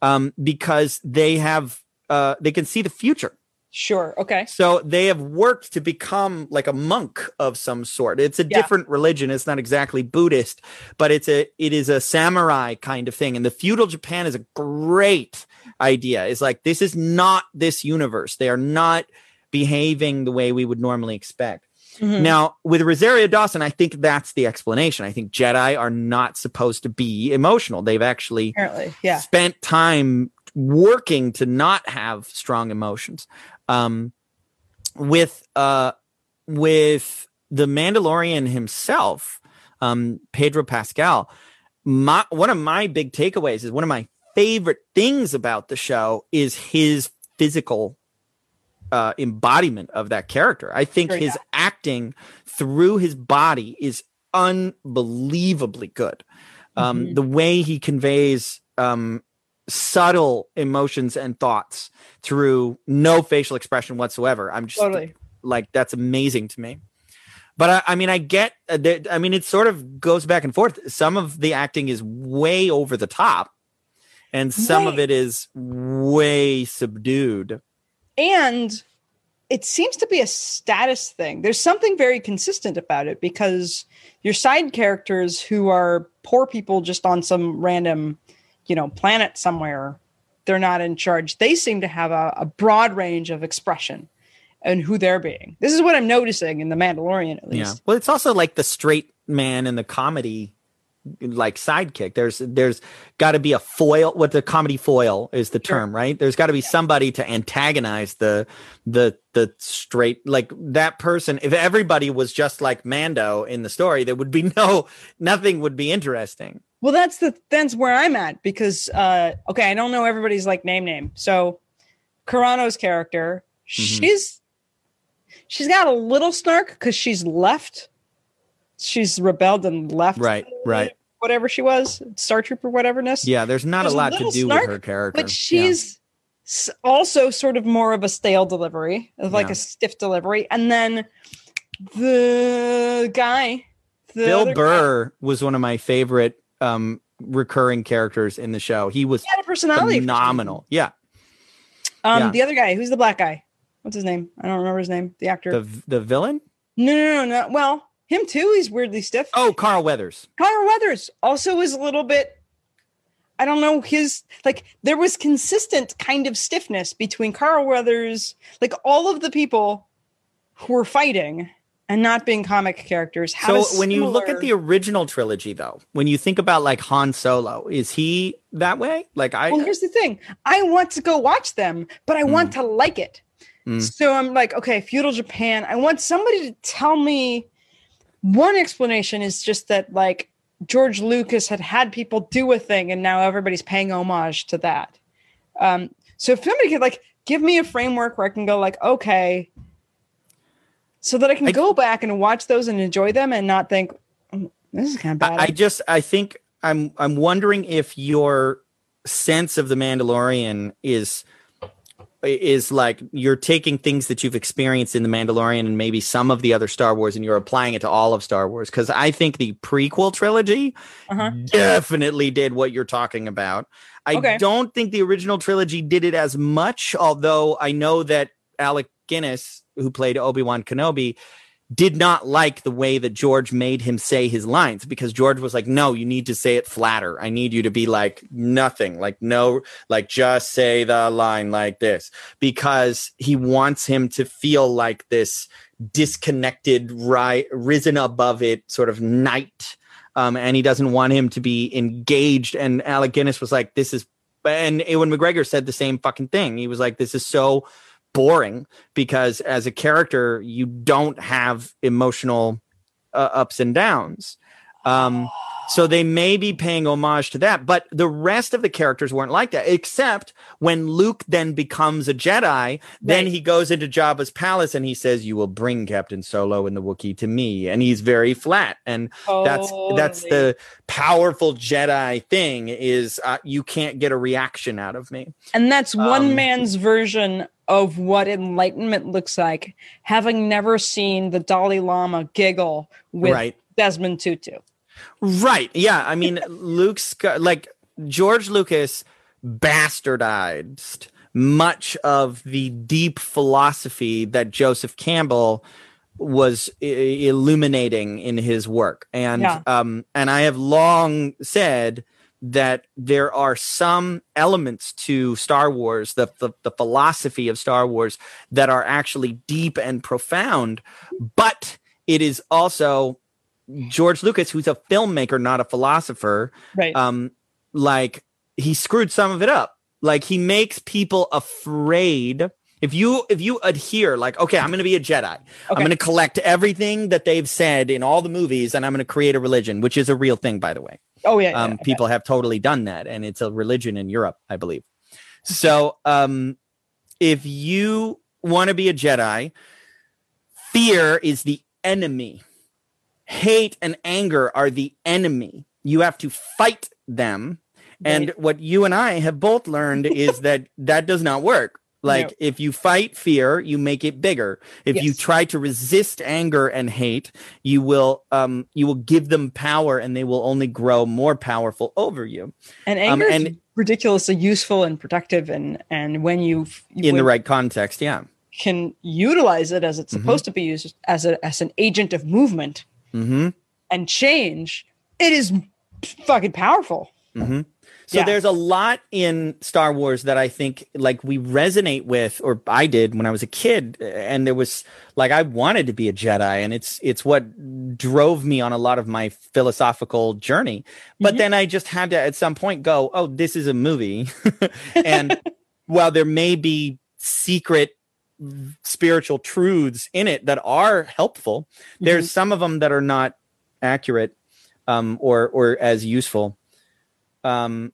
A: Um, because they have uh, they can see the future.
B: Sure. Okay.
A: So they have worked to become like a monk of some sort. It's a
B: Yeah.
A: different religion. It's not exactly Buddhist, but it's a it is a samurai kind of thing. And the feudal Japan is a great idea. It's like this is not this universe. They are not behaving the way we would normally expect.
B: Mhm.
A: Now, with Rosario Dawson, I think that's the explanation. I think Jedi are not supposed to be emotional. They've actually
B: Apparently. Yeah.
A: spent time working to not have strong emotions. Um, with uh, with the Mandalorian himself, um, Pedro Pascal. My one of my big takeaways is one of my favorite things about the show is his physical uh, embodiment of that character. I think
B: Sure,
A: his acting through his body is unbelievably good. Um,
B: Mhm.
A: The way he conveys um, subtle emotions and thoughts through no facial expression whatsoever. I'm just
B: Totally.
A: like that's amazing to me. But I, I mean, I get. Uh, that- I mean, it sort of goes back and forth. Some of the acting is way over the top, and some of it is way subdued.
B: And it seems to be a status thing. There's something very consistent about it because your side characters who are poor people just on some random, you know, planet somewhere, they're not in charge. They seem to have a, a broad range of expression and who they're being. This is what I'm noticing in The Mandalorian, at least.
A: Yeah.
B: least.
A: Well, it's also like the straight man in the comedy like sidekick. There's there's got to be a foil. What the comedy foil is the
B: Sure.
A: term, right? There's got to be somebody to antagonize the the the straight like that person. If everybody was just like Mando in the story, there would be no nothing would be interesting.
B: Well, that's the that's where I'm at because uh okay, I don't know everybody's like name name. So Carano's character,
A: Mm-hmm.
B: she's she's got a little snark because she's left. She's rebelled and left.
A: Right, right.
B: Whatever she was, Star Trooper, whateverness.
A: Yeah, there's not
B: There's
A: a
B: a
A: lot to do
B: snark,
A: with her character.
B: But she's s also sort of more of a stale delivery, like
A: Yeah.
B: a stiff delivery. And then the guy, the
A: Bill
B: other guy,
A: Burr was one of my favorite um recurring characters in the show. He was
B: he had a personality.
A: phenomenal. Yeah,
B: Um,
A: Yeah.
B: the other guy, who's the black guy? What's his name? I don't remember his name. The actor.
A: the the villain.
B: no, no, no, no. Well, him too. He's weirdly stiff.
A: Oh, Carl Weathers.
B: Carl Weathers also is a little bit. I don't know his like. There was consistent kind of stiffness between Carl Weathers, like all of the people who were fighting and not being comic characters.
A: So
B: a
A: when you look at the original trilogy, though, when you think about like Han Solo, is he that way? Like I,
B: Well, here's the thing. I want to go watch them, but I want to like it.
A: Mm.
B: So I'm like, okay, feudal Japan. I want somebody to tell me. One explanation is just that like George Lucas had had people do a thing, and now everybody's paying homage to that. Um, so if somebody could like give me a framework where I can go like, okay, so that I can
A: I-
B: go back and watch those and enjoy them, and not think "Mm, this is kind of bad.
A: I, I just I think I'm I'm wondering if your sense of the Mandalorian is is like you're taking things that you've experienced in the Mandalorian and maybe some of the other Star Wars and you're applying it to all of Star Wars because I think the prequel trilogy
B: Uh-huh.
A: definitely did what you're talking about. I
B: Okay.
A: don't think the original trilogy did it as much, although I know that Alec Guinness, who played Obi Wan Kenobi, did not like the way that George made him say his lines because George was like, no, you need to say it flatter. I need you to be like nothing, like no, like just say the line like this because he wants him to feel like this disconnected, ri- risen above it sort of knight. Um, and he doesn't want him to be engaged. And Alec Guinness was like, "This is," and Ewan McGregor said the same fucking thing. He was like, "This is so boring because as a character, you don't have emotional uh, ups and downs." Um, so they may be paying homage to that, but the rest of the characters weren't like that, except when Luke then becomes a Jedi, then he goes into Jabba's palace and he says, You will bring Captain Solo and the Wookiee to me. And he's very flat. And that's that's the powerful Jedi thing is uh, you can't get a reaction out of me.
B: And that's one
A: Um,
B: man's version of what enlightenment looks like, having never seen the Dalai Lama giggle with
A: right.
B: Desmond Tutu.
A: Right. Yeah. I mean, Luke's like George Lucas bastardized much of the deep philosophy that Joseph Campbell was I- illuminating in his work. And
B: Yeah.
A: um and I have long said that there are some elements to Star Wars, the, the the philosophy of Star Wars that are actually deep and profound, but it is also George Lucas, who's a filmmaker, not a philosopher,
B: Right.
A: um, like he screwed some of it up. Like he makes people afraid. If you if you adhere, like, okay, I'm gonna be a Jedi. I'm gonna collect everything that they've said in all the movies, and I'm gonna create a religion, which is a real thing, by the way.
B: oh yeah.
A: Um,
B: yeah,
A: people have totally done that, and it's a religion in Europe, I believe. So, um, if you want to be a Jedi, fear is the enemy. Hate and anger are the enemy. You have to fight them. And what you and I have both learned is <laughs> that that does not work. Like
B: No.
A: if you fight fear, you make it bigger. If you try to resist anger and hate, you will um you will give them power and they will only grow more powerful over you
B: and
A: um,
B: anger is
A: and-
B: ridiculously useful and productive, and and when you
A: in the right context. Yeah.
B: can utilize it as it's
A: Mhm.
B: supposed to be used as a as an agent of movement
A: Mm-hmm.
B: and change, it is fucking powerful.
A: Mm-hmm. So
B: Yeah.
A: there's a lot in Star Wars that I think like we resonate with, or I did when I was a kid, and there was like I wanted to be a Jedi, and it's it's what drove me on a lot of my philosophical journey. But
B: Mhm.
A: then I just had to at some point go, oh, this is a movie, <laughs> and while there may be secret spiritual truths in it that are helpful, there's some of them that are not accurate um, or or as useful. Um,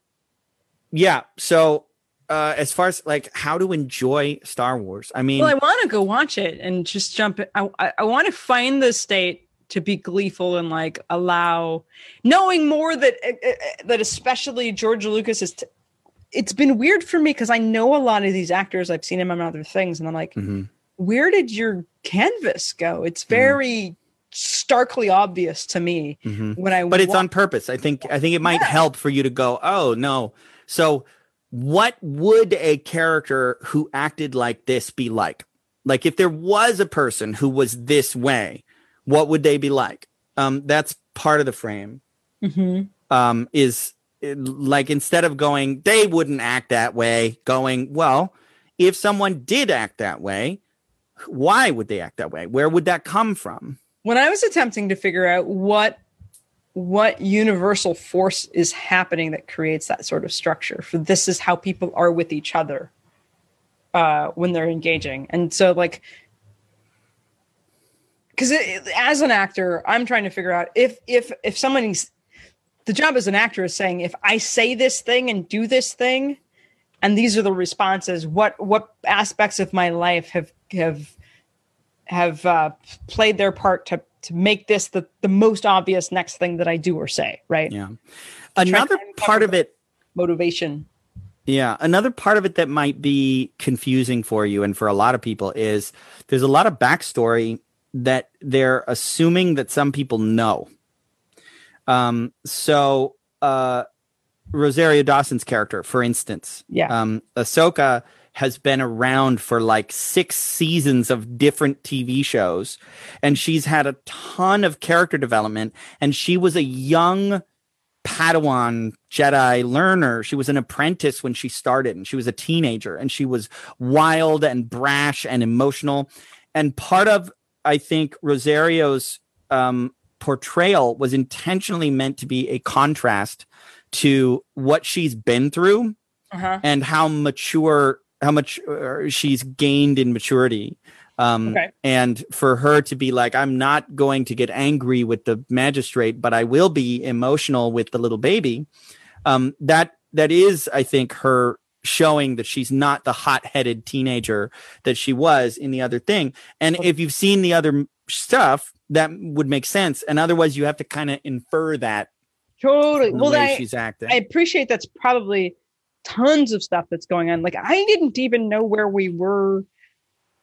A: yeah. So uh, as far as like how to enjoy Star Wars, I mean,
B: Well, I want to go watch it and just jump. in- I I, I want to find the state to be gleeful and like allow knowing more that uh, uh, that especially George Lucas is. T- it's been weird for me because I know a lot of these actors. I've seen them in other things, and I'm like,
A: mhm.
B: where did your canvas go?
A: Mm-hmm.
B: It's very starkly obvious to me
A: Mhm.
B: when I.
A: but it's
B: wa-
A: on purpose. I think I think it might help for you to go, oh no. So what would a character who acted like this be like? Like if there was a person who was this way, what would they be like? Um, that's part of the frame.
B: Mhm.
A: um, is like instead of going, they wouldn't act that way, going, well, if someone did act that way, why would they act that way? Where would that come from?
B: when I was attempting to figure out what what universal force is happening that creates that sort of structure. For this is how people are with each other uh when they're engaging. And so like because as an actor i'm trying to figure out if if if somebody's the job as an actor is saying if i say this thing and do this thing and these are the responses what what aspects of my life have have have uh, played their part to to make this the the most obvious next thing that I do or say, right?
A: Yeah. Another part of it
B: Motivation.
A: Yeah. Another part of it that might be confusing for you and for a lot of people is there's a lot of backstory that they're assuming that some people know. Um, so uh, Rosario Dawson's character, for instance,
B: Yeah.
A: um, Ahsoka has been around for like six seasons of different TV shows, and she's had a ton of character development. And she was a young Padawan Jedi learner. She was an apprentice when she started, and she was a teenager, and she was wild and brash and emotional. And part of I think Rosario's um, portrayal was intentionally meant to be a contrast to what she's been through
B: Uh-huh.
A: and how mature, how much uh, she's gained in maturity. Um,
B: Okay.
A: And for her to be like, I'm not going to get angry with the magistrate, but I will be emotional with the little baby. Um, that that is, I think, her showing that she's not the hot-headed teenager that she was in the other thing. And if you've seen the other stuff, that would make sense. And otherwise, you have to kind of infer that
B: Totally. Well, I,
A: she's acting.
B: I appreciate that's probably tons of stuff that's going on. Like I didn't even know where we were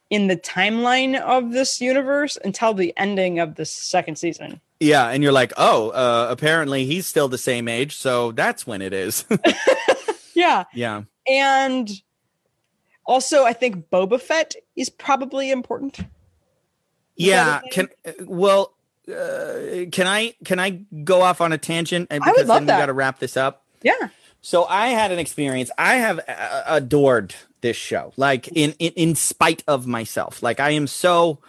B: in the timeline of this universe until the ending of the second season.
A: Yeah, and you're like, oh, uh, apparently he's still the same age, so that's when it is. <laughs>
B: Yeah.
A: yeah,
B: And also I think Boba Fett is probably important.
A: yeah. Can uh, well, uh, can I can I go off on a tangent? And
B: I would love
A: then
B: that.
A: we got to wrap this up.
B: Yeah.
A: So I had an experience. I have uh, adored this show, like in, in in spite of myself. Like I am so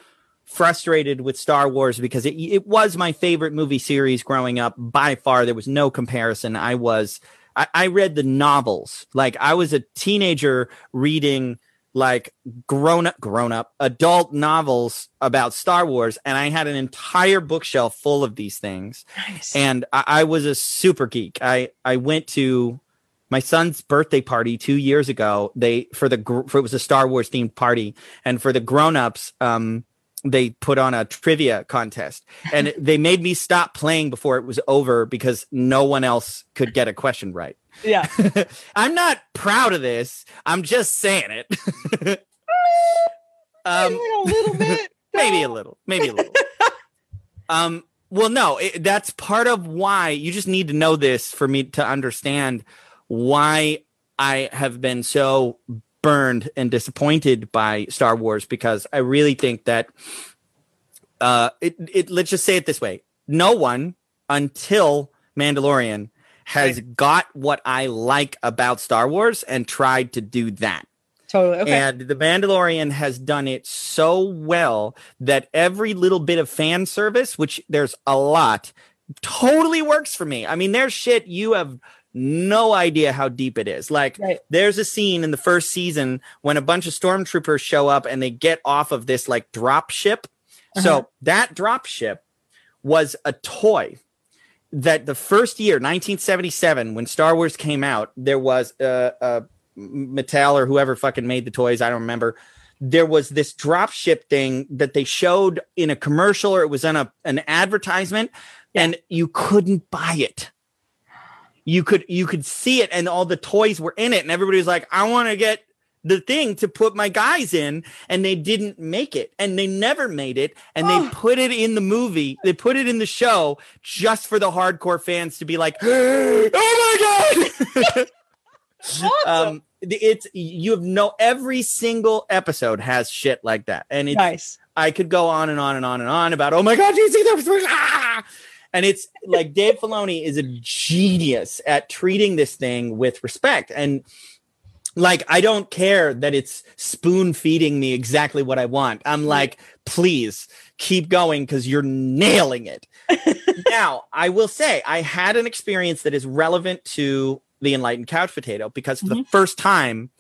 A: frustrated with Star Wars because it it was my favorite movie series growing up by far. There was no comparison. I was I, I read the novels. Like I was a teenager reading like grown up grown up adult novels about Star Wars and I had an entire bookshelf full of these things
B: Nice.
A: and I, I was a super geek. I I went to my son's birthday party two years ago. They for the for it was a Star Wars themed party, and for the grown ups, um, they put on a trivia contest, and they made me stop playing before it was over because no one else could get a question right.
B: yeah. <laughs>
A: I'm not proud of this. I'm just saying it. <laughs> um,
B: a little bit. <laughs>
A: maybe a little maybe a little um well no it, that's part of why you just need to know this for me to understand why i have been so burned and disappointed by star wars because i really think that uh it, it let's just say it this way no one until mandalorian has got what i like about star wars and tried to do that
B: Totally. Okay.
A: and The Mandalorian has done it so well that every little bit of fan service, which there's a lot, totally works for me. I mean, there's shit you have no idea how deep it is. Like,
B: Right.
A: there's a scene in the first season when a bunch of stormtroopers show up and they get off of this like drop ship.
B: Uh-huh.
A: So that drop ship was a toy that the first year 1977 when star wars came out there was a, a mattel or whoever fucking made the toys i don't remember there was this drop ship thing that they showed in a commercial or it was in a an advertisement and you couldn't buy it you could you could see it and all the toys were in it and everybody was like i want to get the thing to put my guys in and they didn't make it and they never made it and they
B: Oh.
A: put it in the movie they put it in the show just for the hardcore fans to be like <gasps> oh my god <laughs>
B: Awesome.
A: um it's you have no every single episode has shit like that and it's
B: nice.
A: I could go on and on and on and on about, oh my God, do you see that? Ah! And it's like Dave Filoni is a genius at treating this thing with respect. And like, I don't care that it's spoon feeding me exactly what I want. I'm like, please keep going because you're nailing it. <laughs> now, I will say, I had an experience that is relevant to the Enlightened Couch Potato because for the mm-hmm. first time,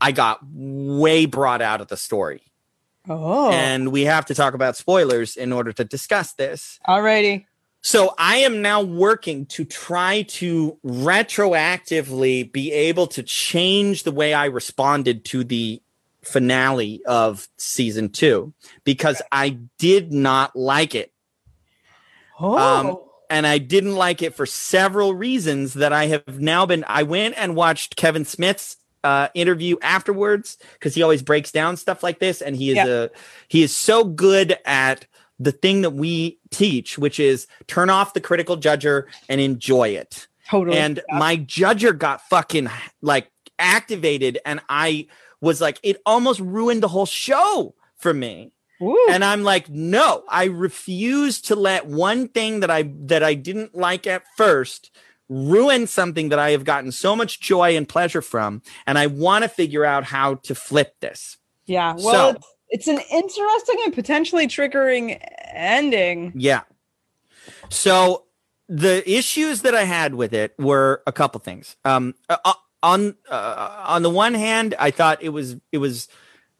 A: I got way brought out of the story
B: Oh.
A: and we have to talk about spoilers in order to discuss this.
B: Alrighty.
A: So I am now working to try to retroactively be able to change the way I responded to the finale of season two because I did not like it.
B: Oh.
A: Um, And I didn't like it for several reasons that I have now been. I went and watched Kevin Smith's uh, interview afterwards because he always breaks down stuff like this, and he is
B: Yeah.
A: a he is so good at the thing that we teach, which is turn off the critical judger and enjoy it.
B: totally.
A: And
B: Yeah.
A: my judger got fucking like activated, and I was like, it almost ruined the whole show for me
B: Woo.
A: and i'm like no i refuse to let one thing that i that i didn't like at first ruin something that i have gotten so much joy and pleasure from and i want to figure out how to flip this
B: yeah. Well,
A: so-
B: it's- an interesting and potentially triggering ending.
A: Yeah. So the issues that I had with it were a couple things. Um, uh, uh, on uh, on the one hand, I thought it was it was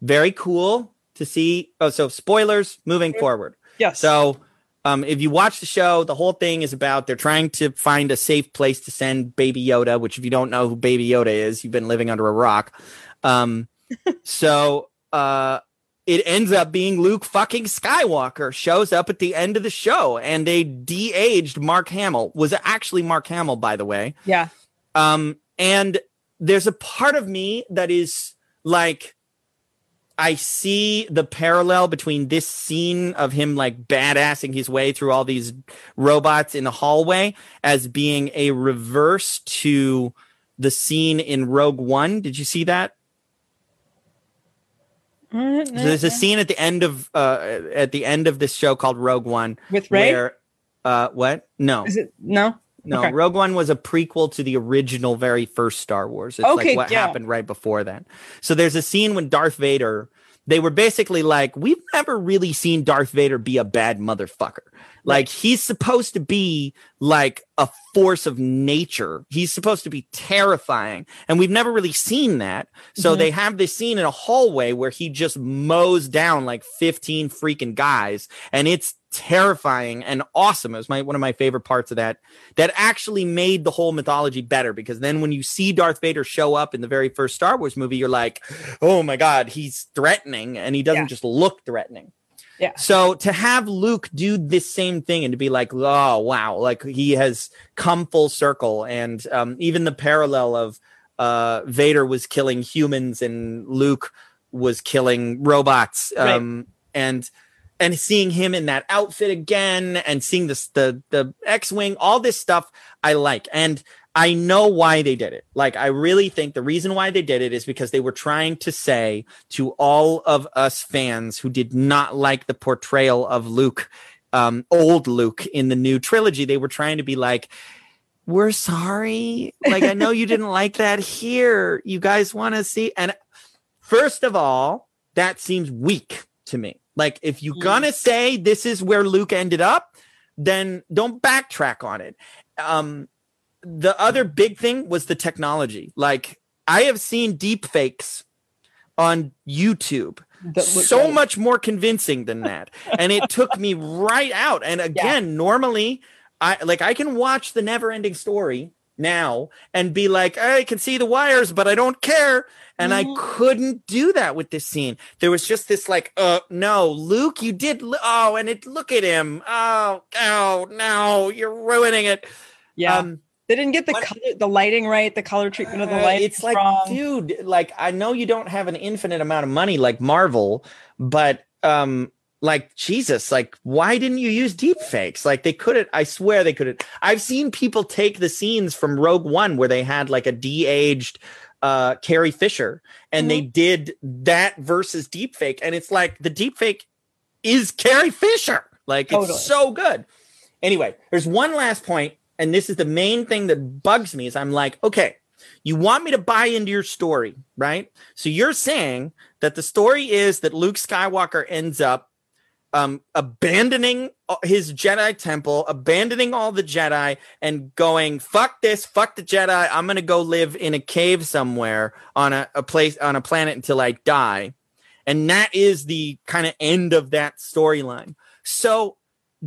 A: very cool to see. Oh, so spoilers moving forward.
B: Yes.
A: So, um, if you watch the show, the whole thing is about they're trying to find a safe place to send Baby Yoda. Which, if you don't know who Baby Yoda is, you've been living under a rock. Um, <laughs> so uh, it ends up being Luke fucking Skywalker shows up at the end of the show, and they de-aged Mark Hamill. Was actually Mark Hamill, by the way.
B: yeah.
A: Um, and there's a part of me that is like, I see the parallel between this scene of him like badassing his way through all these robots in the hallway as being a reverse to the scene in Rogue One. Did you see that? So there's a scene at the end of uh at the end of this show called Rogue One
B: with Ray.
A: where uh what? No.
B: Is it no?
A: No,
B: Okay.
A: Rogue One was a prequel to the original, very first Star Wars. It's
B: Okay,
A: like what
B: yeah.
A: happened right before that. So there's a scene when Darth Vader, they were basically like, we've never really seen Darth Vader be a bad motherfucker. Like he's supposed to be like a force of nature. He's supposed to be terrifying. And we've never really seen that. So
B: Mhm.
A: they have this scene in a hallway where he just mows down like 15 freaking guys. And it's terrifying and awesome. It was my one of my favorite parts of that. That actually made the whole mythology better because then when you see Darth Vader show up in the very first Star Wars movie, you're like, oh my God, he's threatening and he doesn't
B: Yeah.
A: just look threatening.
B: Yeah.
A: So to have Luke do this same thing and to be like, oh wow, like he has come full circle, and um, even the parallel of uh, Vader was killing humans and Luke was killing robots, um, and and seeing him in that outfit again, and seeing this the the X wing, all this stuff I like, and I know why they did it. Like, I really think the reason why they did it is because they were trying to say to all of us fans who did not like the portrayal of Luke, um, old Luke in the new trilogy, they were trying to be like, we're sorry. Like, I know you <laughs> didn't like that here. You guys want to see. And first of all, that seems weak to me. Like, if you're
B: Mm.
A: gonna say this is where Luke ended up, then don't backtrack on it. Um, the other big thing was the technology. Like I have seen deep fakes on YouTube so
B: great.
A: much more convincing than that. <laughs> and it took me right out. And again, normally I like I can watch the never ending story now and be like, I can see the wires, but I don't care. And I
B: Mhm.
A: couldn't do that with this scene. There was just this like, uh, no, Luke, you did. Li- oh, and it look at him. Oh, oh, no, you're ruining it.
B: Yeah.
A: Um,
B: they didn't get the
A: what-
B: color, the lighting right, the color treatment of the
A: uh,
B: light.
A: it's like,
B: wrong.
A: dude, like I know you don't have an infinite amount of money like Marvel, but um, like Jesus, like why didn't you use deep fakes? Like they couldn't. I swear they couldn't. I've seen people take the scenes from Rogue One where they had like a de-aged uh Carrie Fisher, and they did that versus deep fake, and it's like the deep fake is Carrie Fisher. Like
B: Totally.
A: it's so good. Anyway, there's one last point, and this is the main thing that bugs me is I'm like, okay, you want me to buy into your story, right? So you're saying that the story is that Luke Skywalker ends up um, abandoning his Jedi temple, abandoning all the Jedi, and going, fuck this, fuck the Jedi. I'm to go live in a cave somewhere on a, a place, on a planet until I die. And that is the kind of end of that storyline. So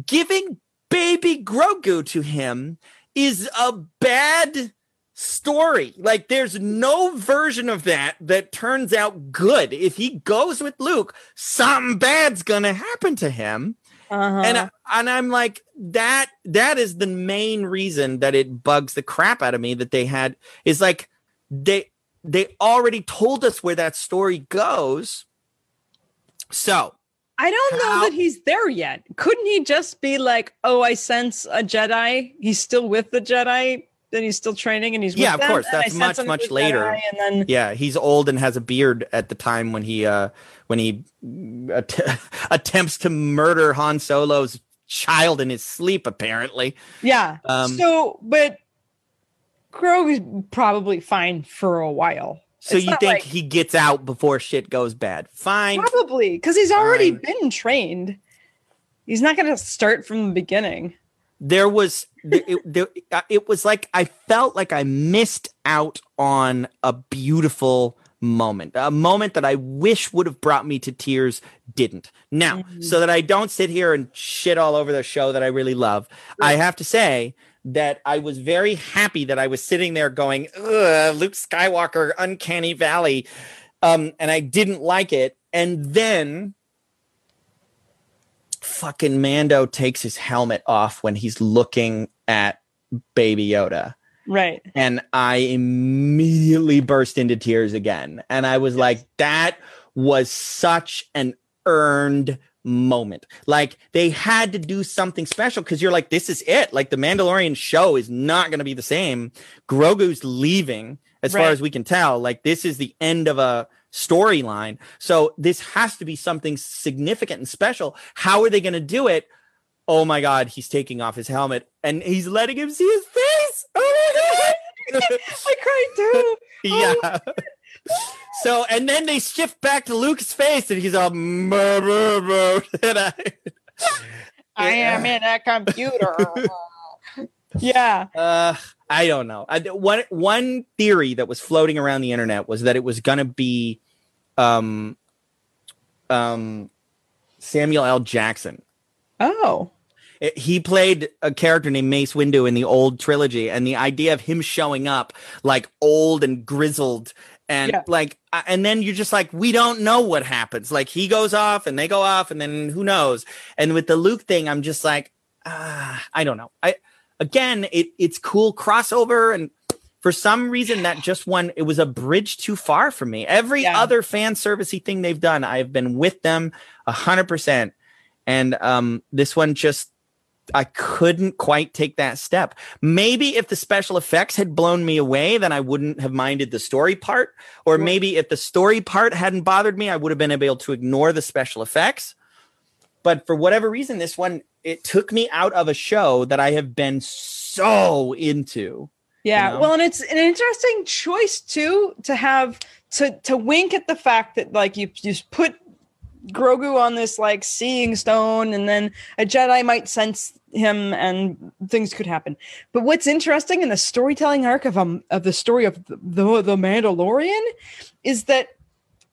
A: giving baby Grogu to him is a bad story. Like there's no version of that that turns out good. If he goes with Luke, something bad's going to happen to him.
B: Uh-huh.
A: And I, and I'm like that that is the main reason that it bugs the crap out of me that they had is like they they already told us where that story goes. So,
B: I don't know
A: How-
B: that he's there yet. Couldn't he just be like, "Oh, I sense a Jedi. He's still with the Jedi. Then he's still training, and he's with
A: Yeah, of
B: them,
A: course, that's much, much later.
B: Jedi, and then
A: yeah, he's old and has a beard at the time when he uh when he att- <laughs> attempts to murder Han Solo's child in his sleep apparently.
B: yeah.
A: Um,
B: so, but Grogu's probably fine for a while.
A: So
B: It's
A: you think
B: like-
A: he gets out before shit goes bad? Fine.
B: Probably because he's already
A: Fine.
B: been trained. He's not going to start from the beginning.
A: There was it, there, uh, it was like I felt like I missed out on a beautiful moment, a moment that I wish would have brought me to tears, didn't. Now,
B: Mhm.
A: so that I don't sit here and shit all over the show that I really love, I have to say that I was very happy that I was sitting there going, Luke Skywalker, Uncanny Valley. Um, and I didn't like it. And then fucking Mando takes his helmet off when he's looking at Baby Yoda.
B: Right.
A: And I immediately burst into tears again. And I was like, that was such an earned moment. Like they had to do something special because you're like, this is it. Like the Mandalorian show is not going to be the same. Grogu's leaving, as far as we can tell. Like this is the end of a storyline. So this has to be something significant and special. How are they going to do it? Oh my God, he's taking off his helmet and he's letting him see his face. Oh my God. <laughs>
B: I cried too. <laughs>
A: yeah. Oh So and then they shift back to Luke's face and he's all "Brr, brr, brr," <laughs> and I,
B: I am in a computer. <laughs> yeah.
A: uh I don't know. I, one one theory that was floating around the internet was that it was gonna be um um Samuel L. Jackson.
B: Oh.
A: It- he played a character named Mace Windu in the old trilogy, and the idea of him showing up like old and grizzled, and
B: Yeah.
A: like, and then you're just like, we don't know what happens. Like he goes off, and they go off, and then who knows? And with the Luke thing, I'm just like, ah, I don't know. I again, it it's cool crossover, and for some reason that just one, it was a bridge too far for me. Every
B: Yeah.
A: other fan servicey thing they've done, I've been with them a hundred percent. And um, this one just I couldn't quite take that step. Maybe if the special effects had blown me away, then I wouldn't have minded the story part. Or maybe if the story part hadn't bothered me, I would have been able to ignore the special effects. But for whatever reason, this one it took me out of a show that I have been so into.
B: Yeah.
A: You know?
B: Well, and it's an interesting choice too to have to to wink at the fact that like you just put Grogu on this like seeing stone, and then a Jedi might sense him, and things could happen. But what's interesting in the storytelling arc of um of the story of the the, the Mandalorian is that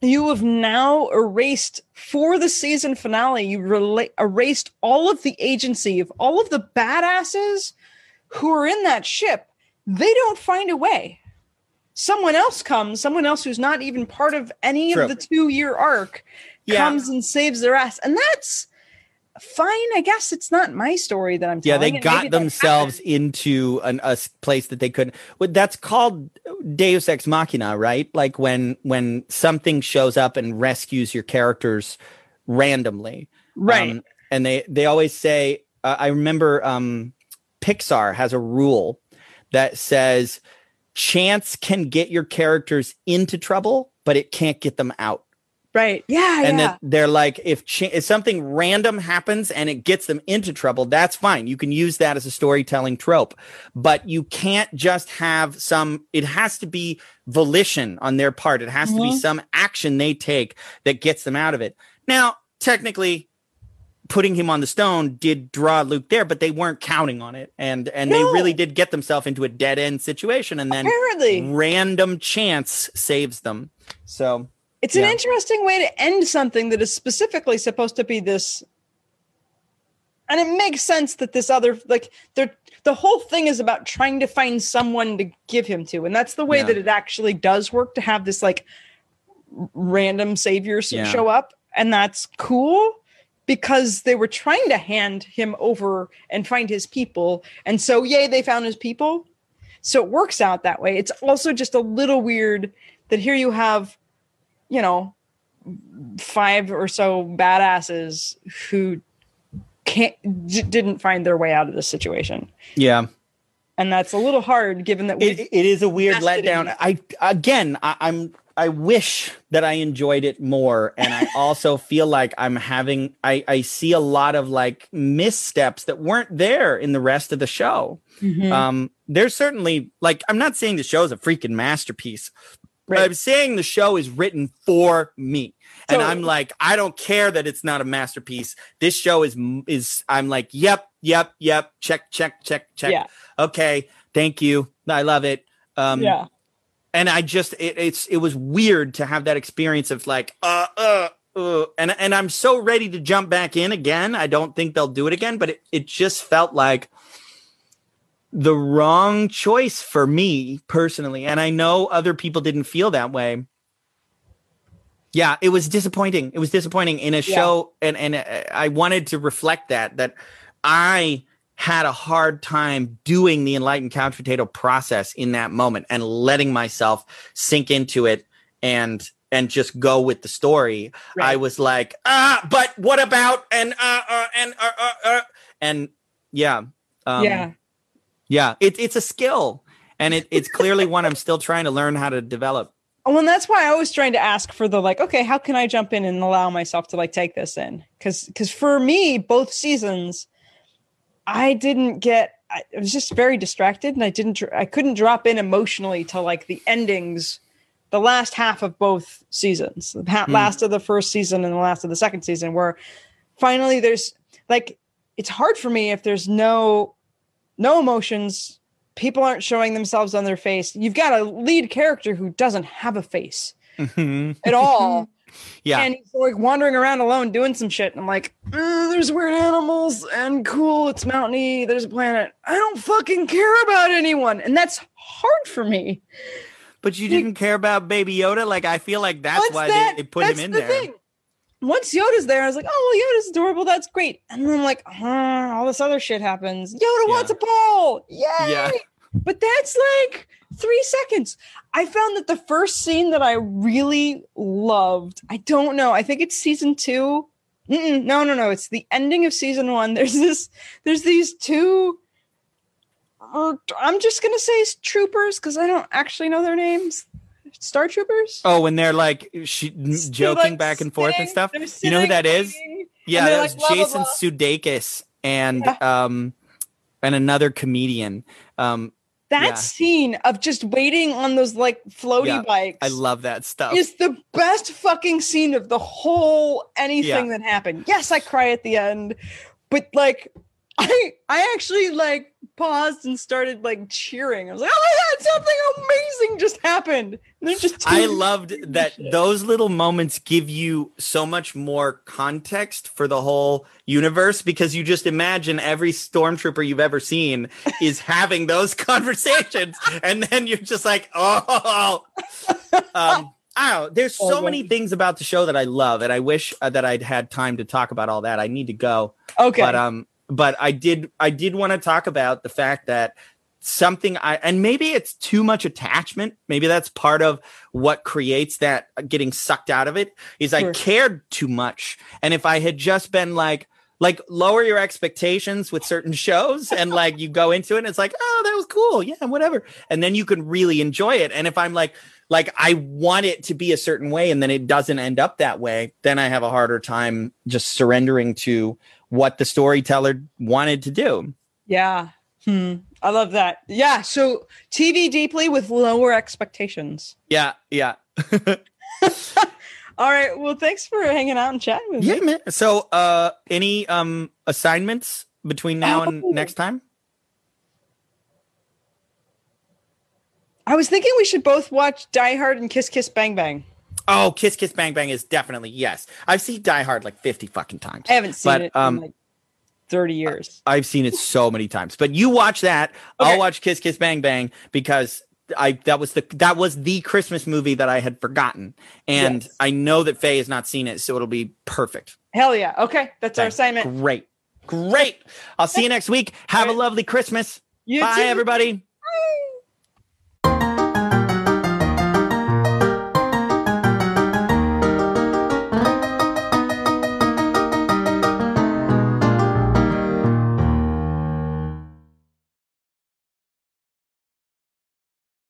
B: you have now erased for the season finale. You rela- erased all of the agency of all of the badasses who are in that ship. They don't find a way. Someone else comes, someone else who's not even part of any
A: True.
B: of the two year arc
A: Yeah.
B: comes and saves their ass. And that's fine. I guess it's not my story that I'm
A: Yeah, they got themselves into an, a place that they couldn't. Well, that's called Deus Ex Machina, right? Like when when something shows up and rescues your characters randomly,
B: right.
A: Um, and they they always say, uh, I remember um, Pixar has a rule that says chance can get your characters into trouble, but it can't get them out
B: right. Yeah.
A: and
B: yeah.
A: that they're like if, ch- if something random happens and it gets them into trouble that's fine you can use that as a storytelling trope but you can't just have some it has to be volition on their part it has to be
B: Mhm.
A: some action they take that gets them out of it now technically putting him on the stone did draw luke there but they weren't counting on it and and they really did get themselves into a dead end situation and then
B: Apparently.
A: random chance saves them so
B: It's
A: Yeah.
B: an interesting way to end something that is specifically supposed to be this. And it makes sense that this other, like, they're, the whole thing is about trying to find someone to give him to. And that's the way
A: Yeah.
B: that it actually does work to have this, like, random saviors
A: Yeah.
B: show up. And that's cool because they were trying to hand him over and find his people. And so, yay, they found his people. So it works out that way. It's also just a little weird that here you have you know, five or so badasses who can't d- didn't find their way out of this situation,
A: yeah
B: and that's a little hard given that we.
A: it, it is a weird letdown. I again, I, I'm I wish that I enjoyed it more, and I <laughs> also feel like I'm having I I see a lot of like missteps that weren't there in the rest of the show.
B: Mhm.
A: Um, there's certainly like I'm not saying the show is a freaking masterpiece, Right. I'm saying the show is written for me. And
B: So-
A: I'm like, I don't care that it's not a masterpiece. This show is is I'm like, yep, yep, yep, check, check, check, check.
B: Yeah.
A: Okay, thank you. I love it. Um
B: yeah.
A: and I just it, it's it was weird to have that experience of like uh uh uh and and I'm so ready to jump back in again. I don't think they'll do it again, but it, it just felt like the wrong choice for me personally. And I know other people didn't feel that way. Yeah, it was disappointing. It was disappointing in a
B: Yeah.
A: show and and uh, I wanted to reflect that that I had a hard time doing the enlightened couch potato process in that moment and letting myself sink into it and and just go with the story. I was like, ah, but what about and uh, uh and uh, uh, uh and yeah, um,
B: yeah.
A: Yeah. It, it's a skill, and it, it's clearly one I'm still trying to learn how to develop.
B: Well, and that's why I was trying to ask for the like, okay, how can I jump in and allow myself to like take this in? Because because for me, both seasons, I didn't get. I was just very distracted, and I didn't. I couldn't drop in emotionally to like the endings, the last half of both seasons, the
A: Hmm.
B: last of the first season and the last of the second season, where finally there's like it's hard for me if there's no no emotions. People aren't showing themselves on their face. You've got a lead character who doesn't have a face at all. <laughs>
A: Yeah,
B: and he's like wandering around alone doing some shit. And i'm like "Uh, there's weird animals and cool it's mountainy there's a planet. I don't fucking care about anyone. And that's hard for me.
A: But you didn't care about Baby Yoda. Like I feel like that's
B: Once
A: why
B: that-
A: they, they put him in
B: the
A: there.
B: thing. Once Yoda's there, I was like, oh, well, Yoda's adorable. That's great. And then I'm like, huh, all this other shit happens. Yoda wants a ball. Yay.
A: Yeah. <laughs>
B: But that's like three seconds. I found that the first scene that I really loved, I don't know, I think it's season 2 Mm-mm, no, no, no. It's the ending of season one. <laughs> There's this, there's these two. uh, I'm just gonna say troopers because I don't actually know their names. Star troopers.
A: Oh, when they're like she,
B: They're,
A: joking
B: like,
A: back and forth and stuff.
B: they're
A: You know who that is? Yeah,
B: they're
A: that's
B: like, blah, blah,
A: Jason
B: blah.
A: Sudeikis and
B: Yeah.
A: um and another comedian. Um,
B: That
A: Yeah.
B: scene of just waiting on those like floaty
A: Yeah,
B: bikes
A: I love that stuff.
B: is the best fucking scene of the whole anything that happened. Yes, I cry at the end, but like I I actually like paused and started like cheering. I was like, oh my god, something amazing just happened. And then just
A: I loved that those little moments give you so much more context for the whole universe because you just imagine every stormtrooper you've ever seen is having those <laughs> conversations, and then you're just like, oh. Um, I don't know. There's so
B: Oh,
A: many things about the show that I love, and I wish uh, that I'd had time to talk about all that. I need to go,
B: Okay.
A: but um, but I did I did want to talk about the fact that something I and maybe it's too much attachment. Maybe that's part of what creates that getting sucked out of it. Is I cared too much, and if I had just been like like lower your expectations with certain <laughs> shows and like you go into it and it's like oh that was cool yeah whatever and then you can really enjoy it and if i'm like like i want it to be a certain way and then it doesn't end up that way then i have a harder time just surrendering to what the storyteller wanted to do
B: yeah. Hmm. I love that. Yeah. So TV deeply with lower expectations.
A: yeah yeah <laughs>
B: All right. Well, thanks for hanging out and chatting with
A: yeah
B: me.
A: man so uh any um assignments between now and
B: Oh.
A: next time
B: I was thinking we should both watch Die Hard and Kiss Kiss Bang Bang.
A: oh kiss kiss bang bang is definitely yes i've seen die hard like 50 fucking times
B: I haven't seen
A: But,
B: it
A: um,
B: like 30 years.
A: I've seen it so many times. But you watch that.
B: Okay.
A: I'll watch Kiss Kiss Bang Bang because I that was the that was the Christmas movie that I had forgotten. And
B: Yes.
A: I know that Faye has not seen it, so it'll be perfect.
B: Hell yeah. Okay. That's our assignment.
A: Great. Great. I'll see you <laughs> next week. Have a lovely Christmas.
B: You
A: Bye
B: too.
A: everybody.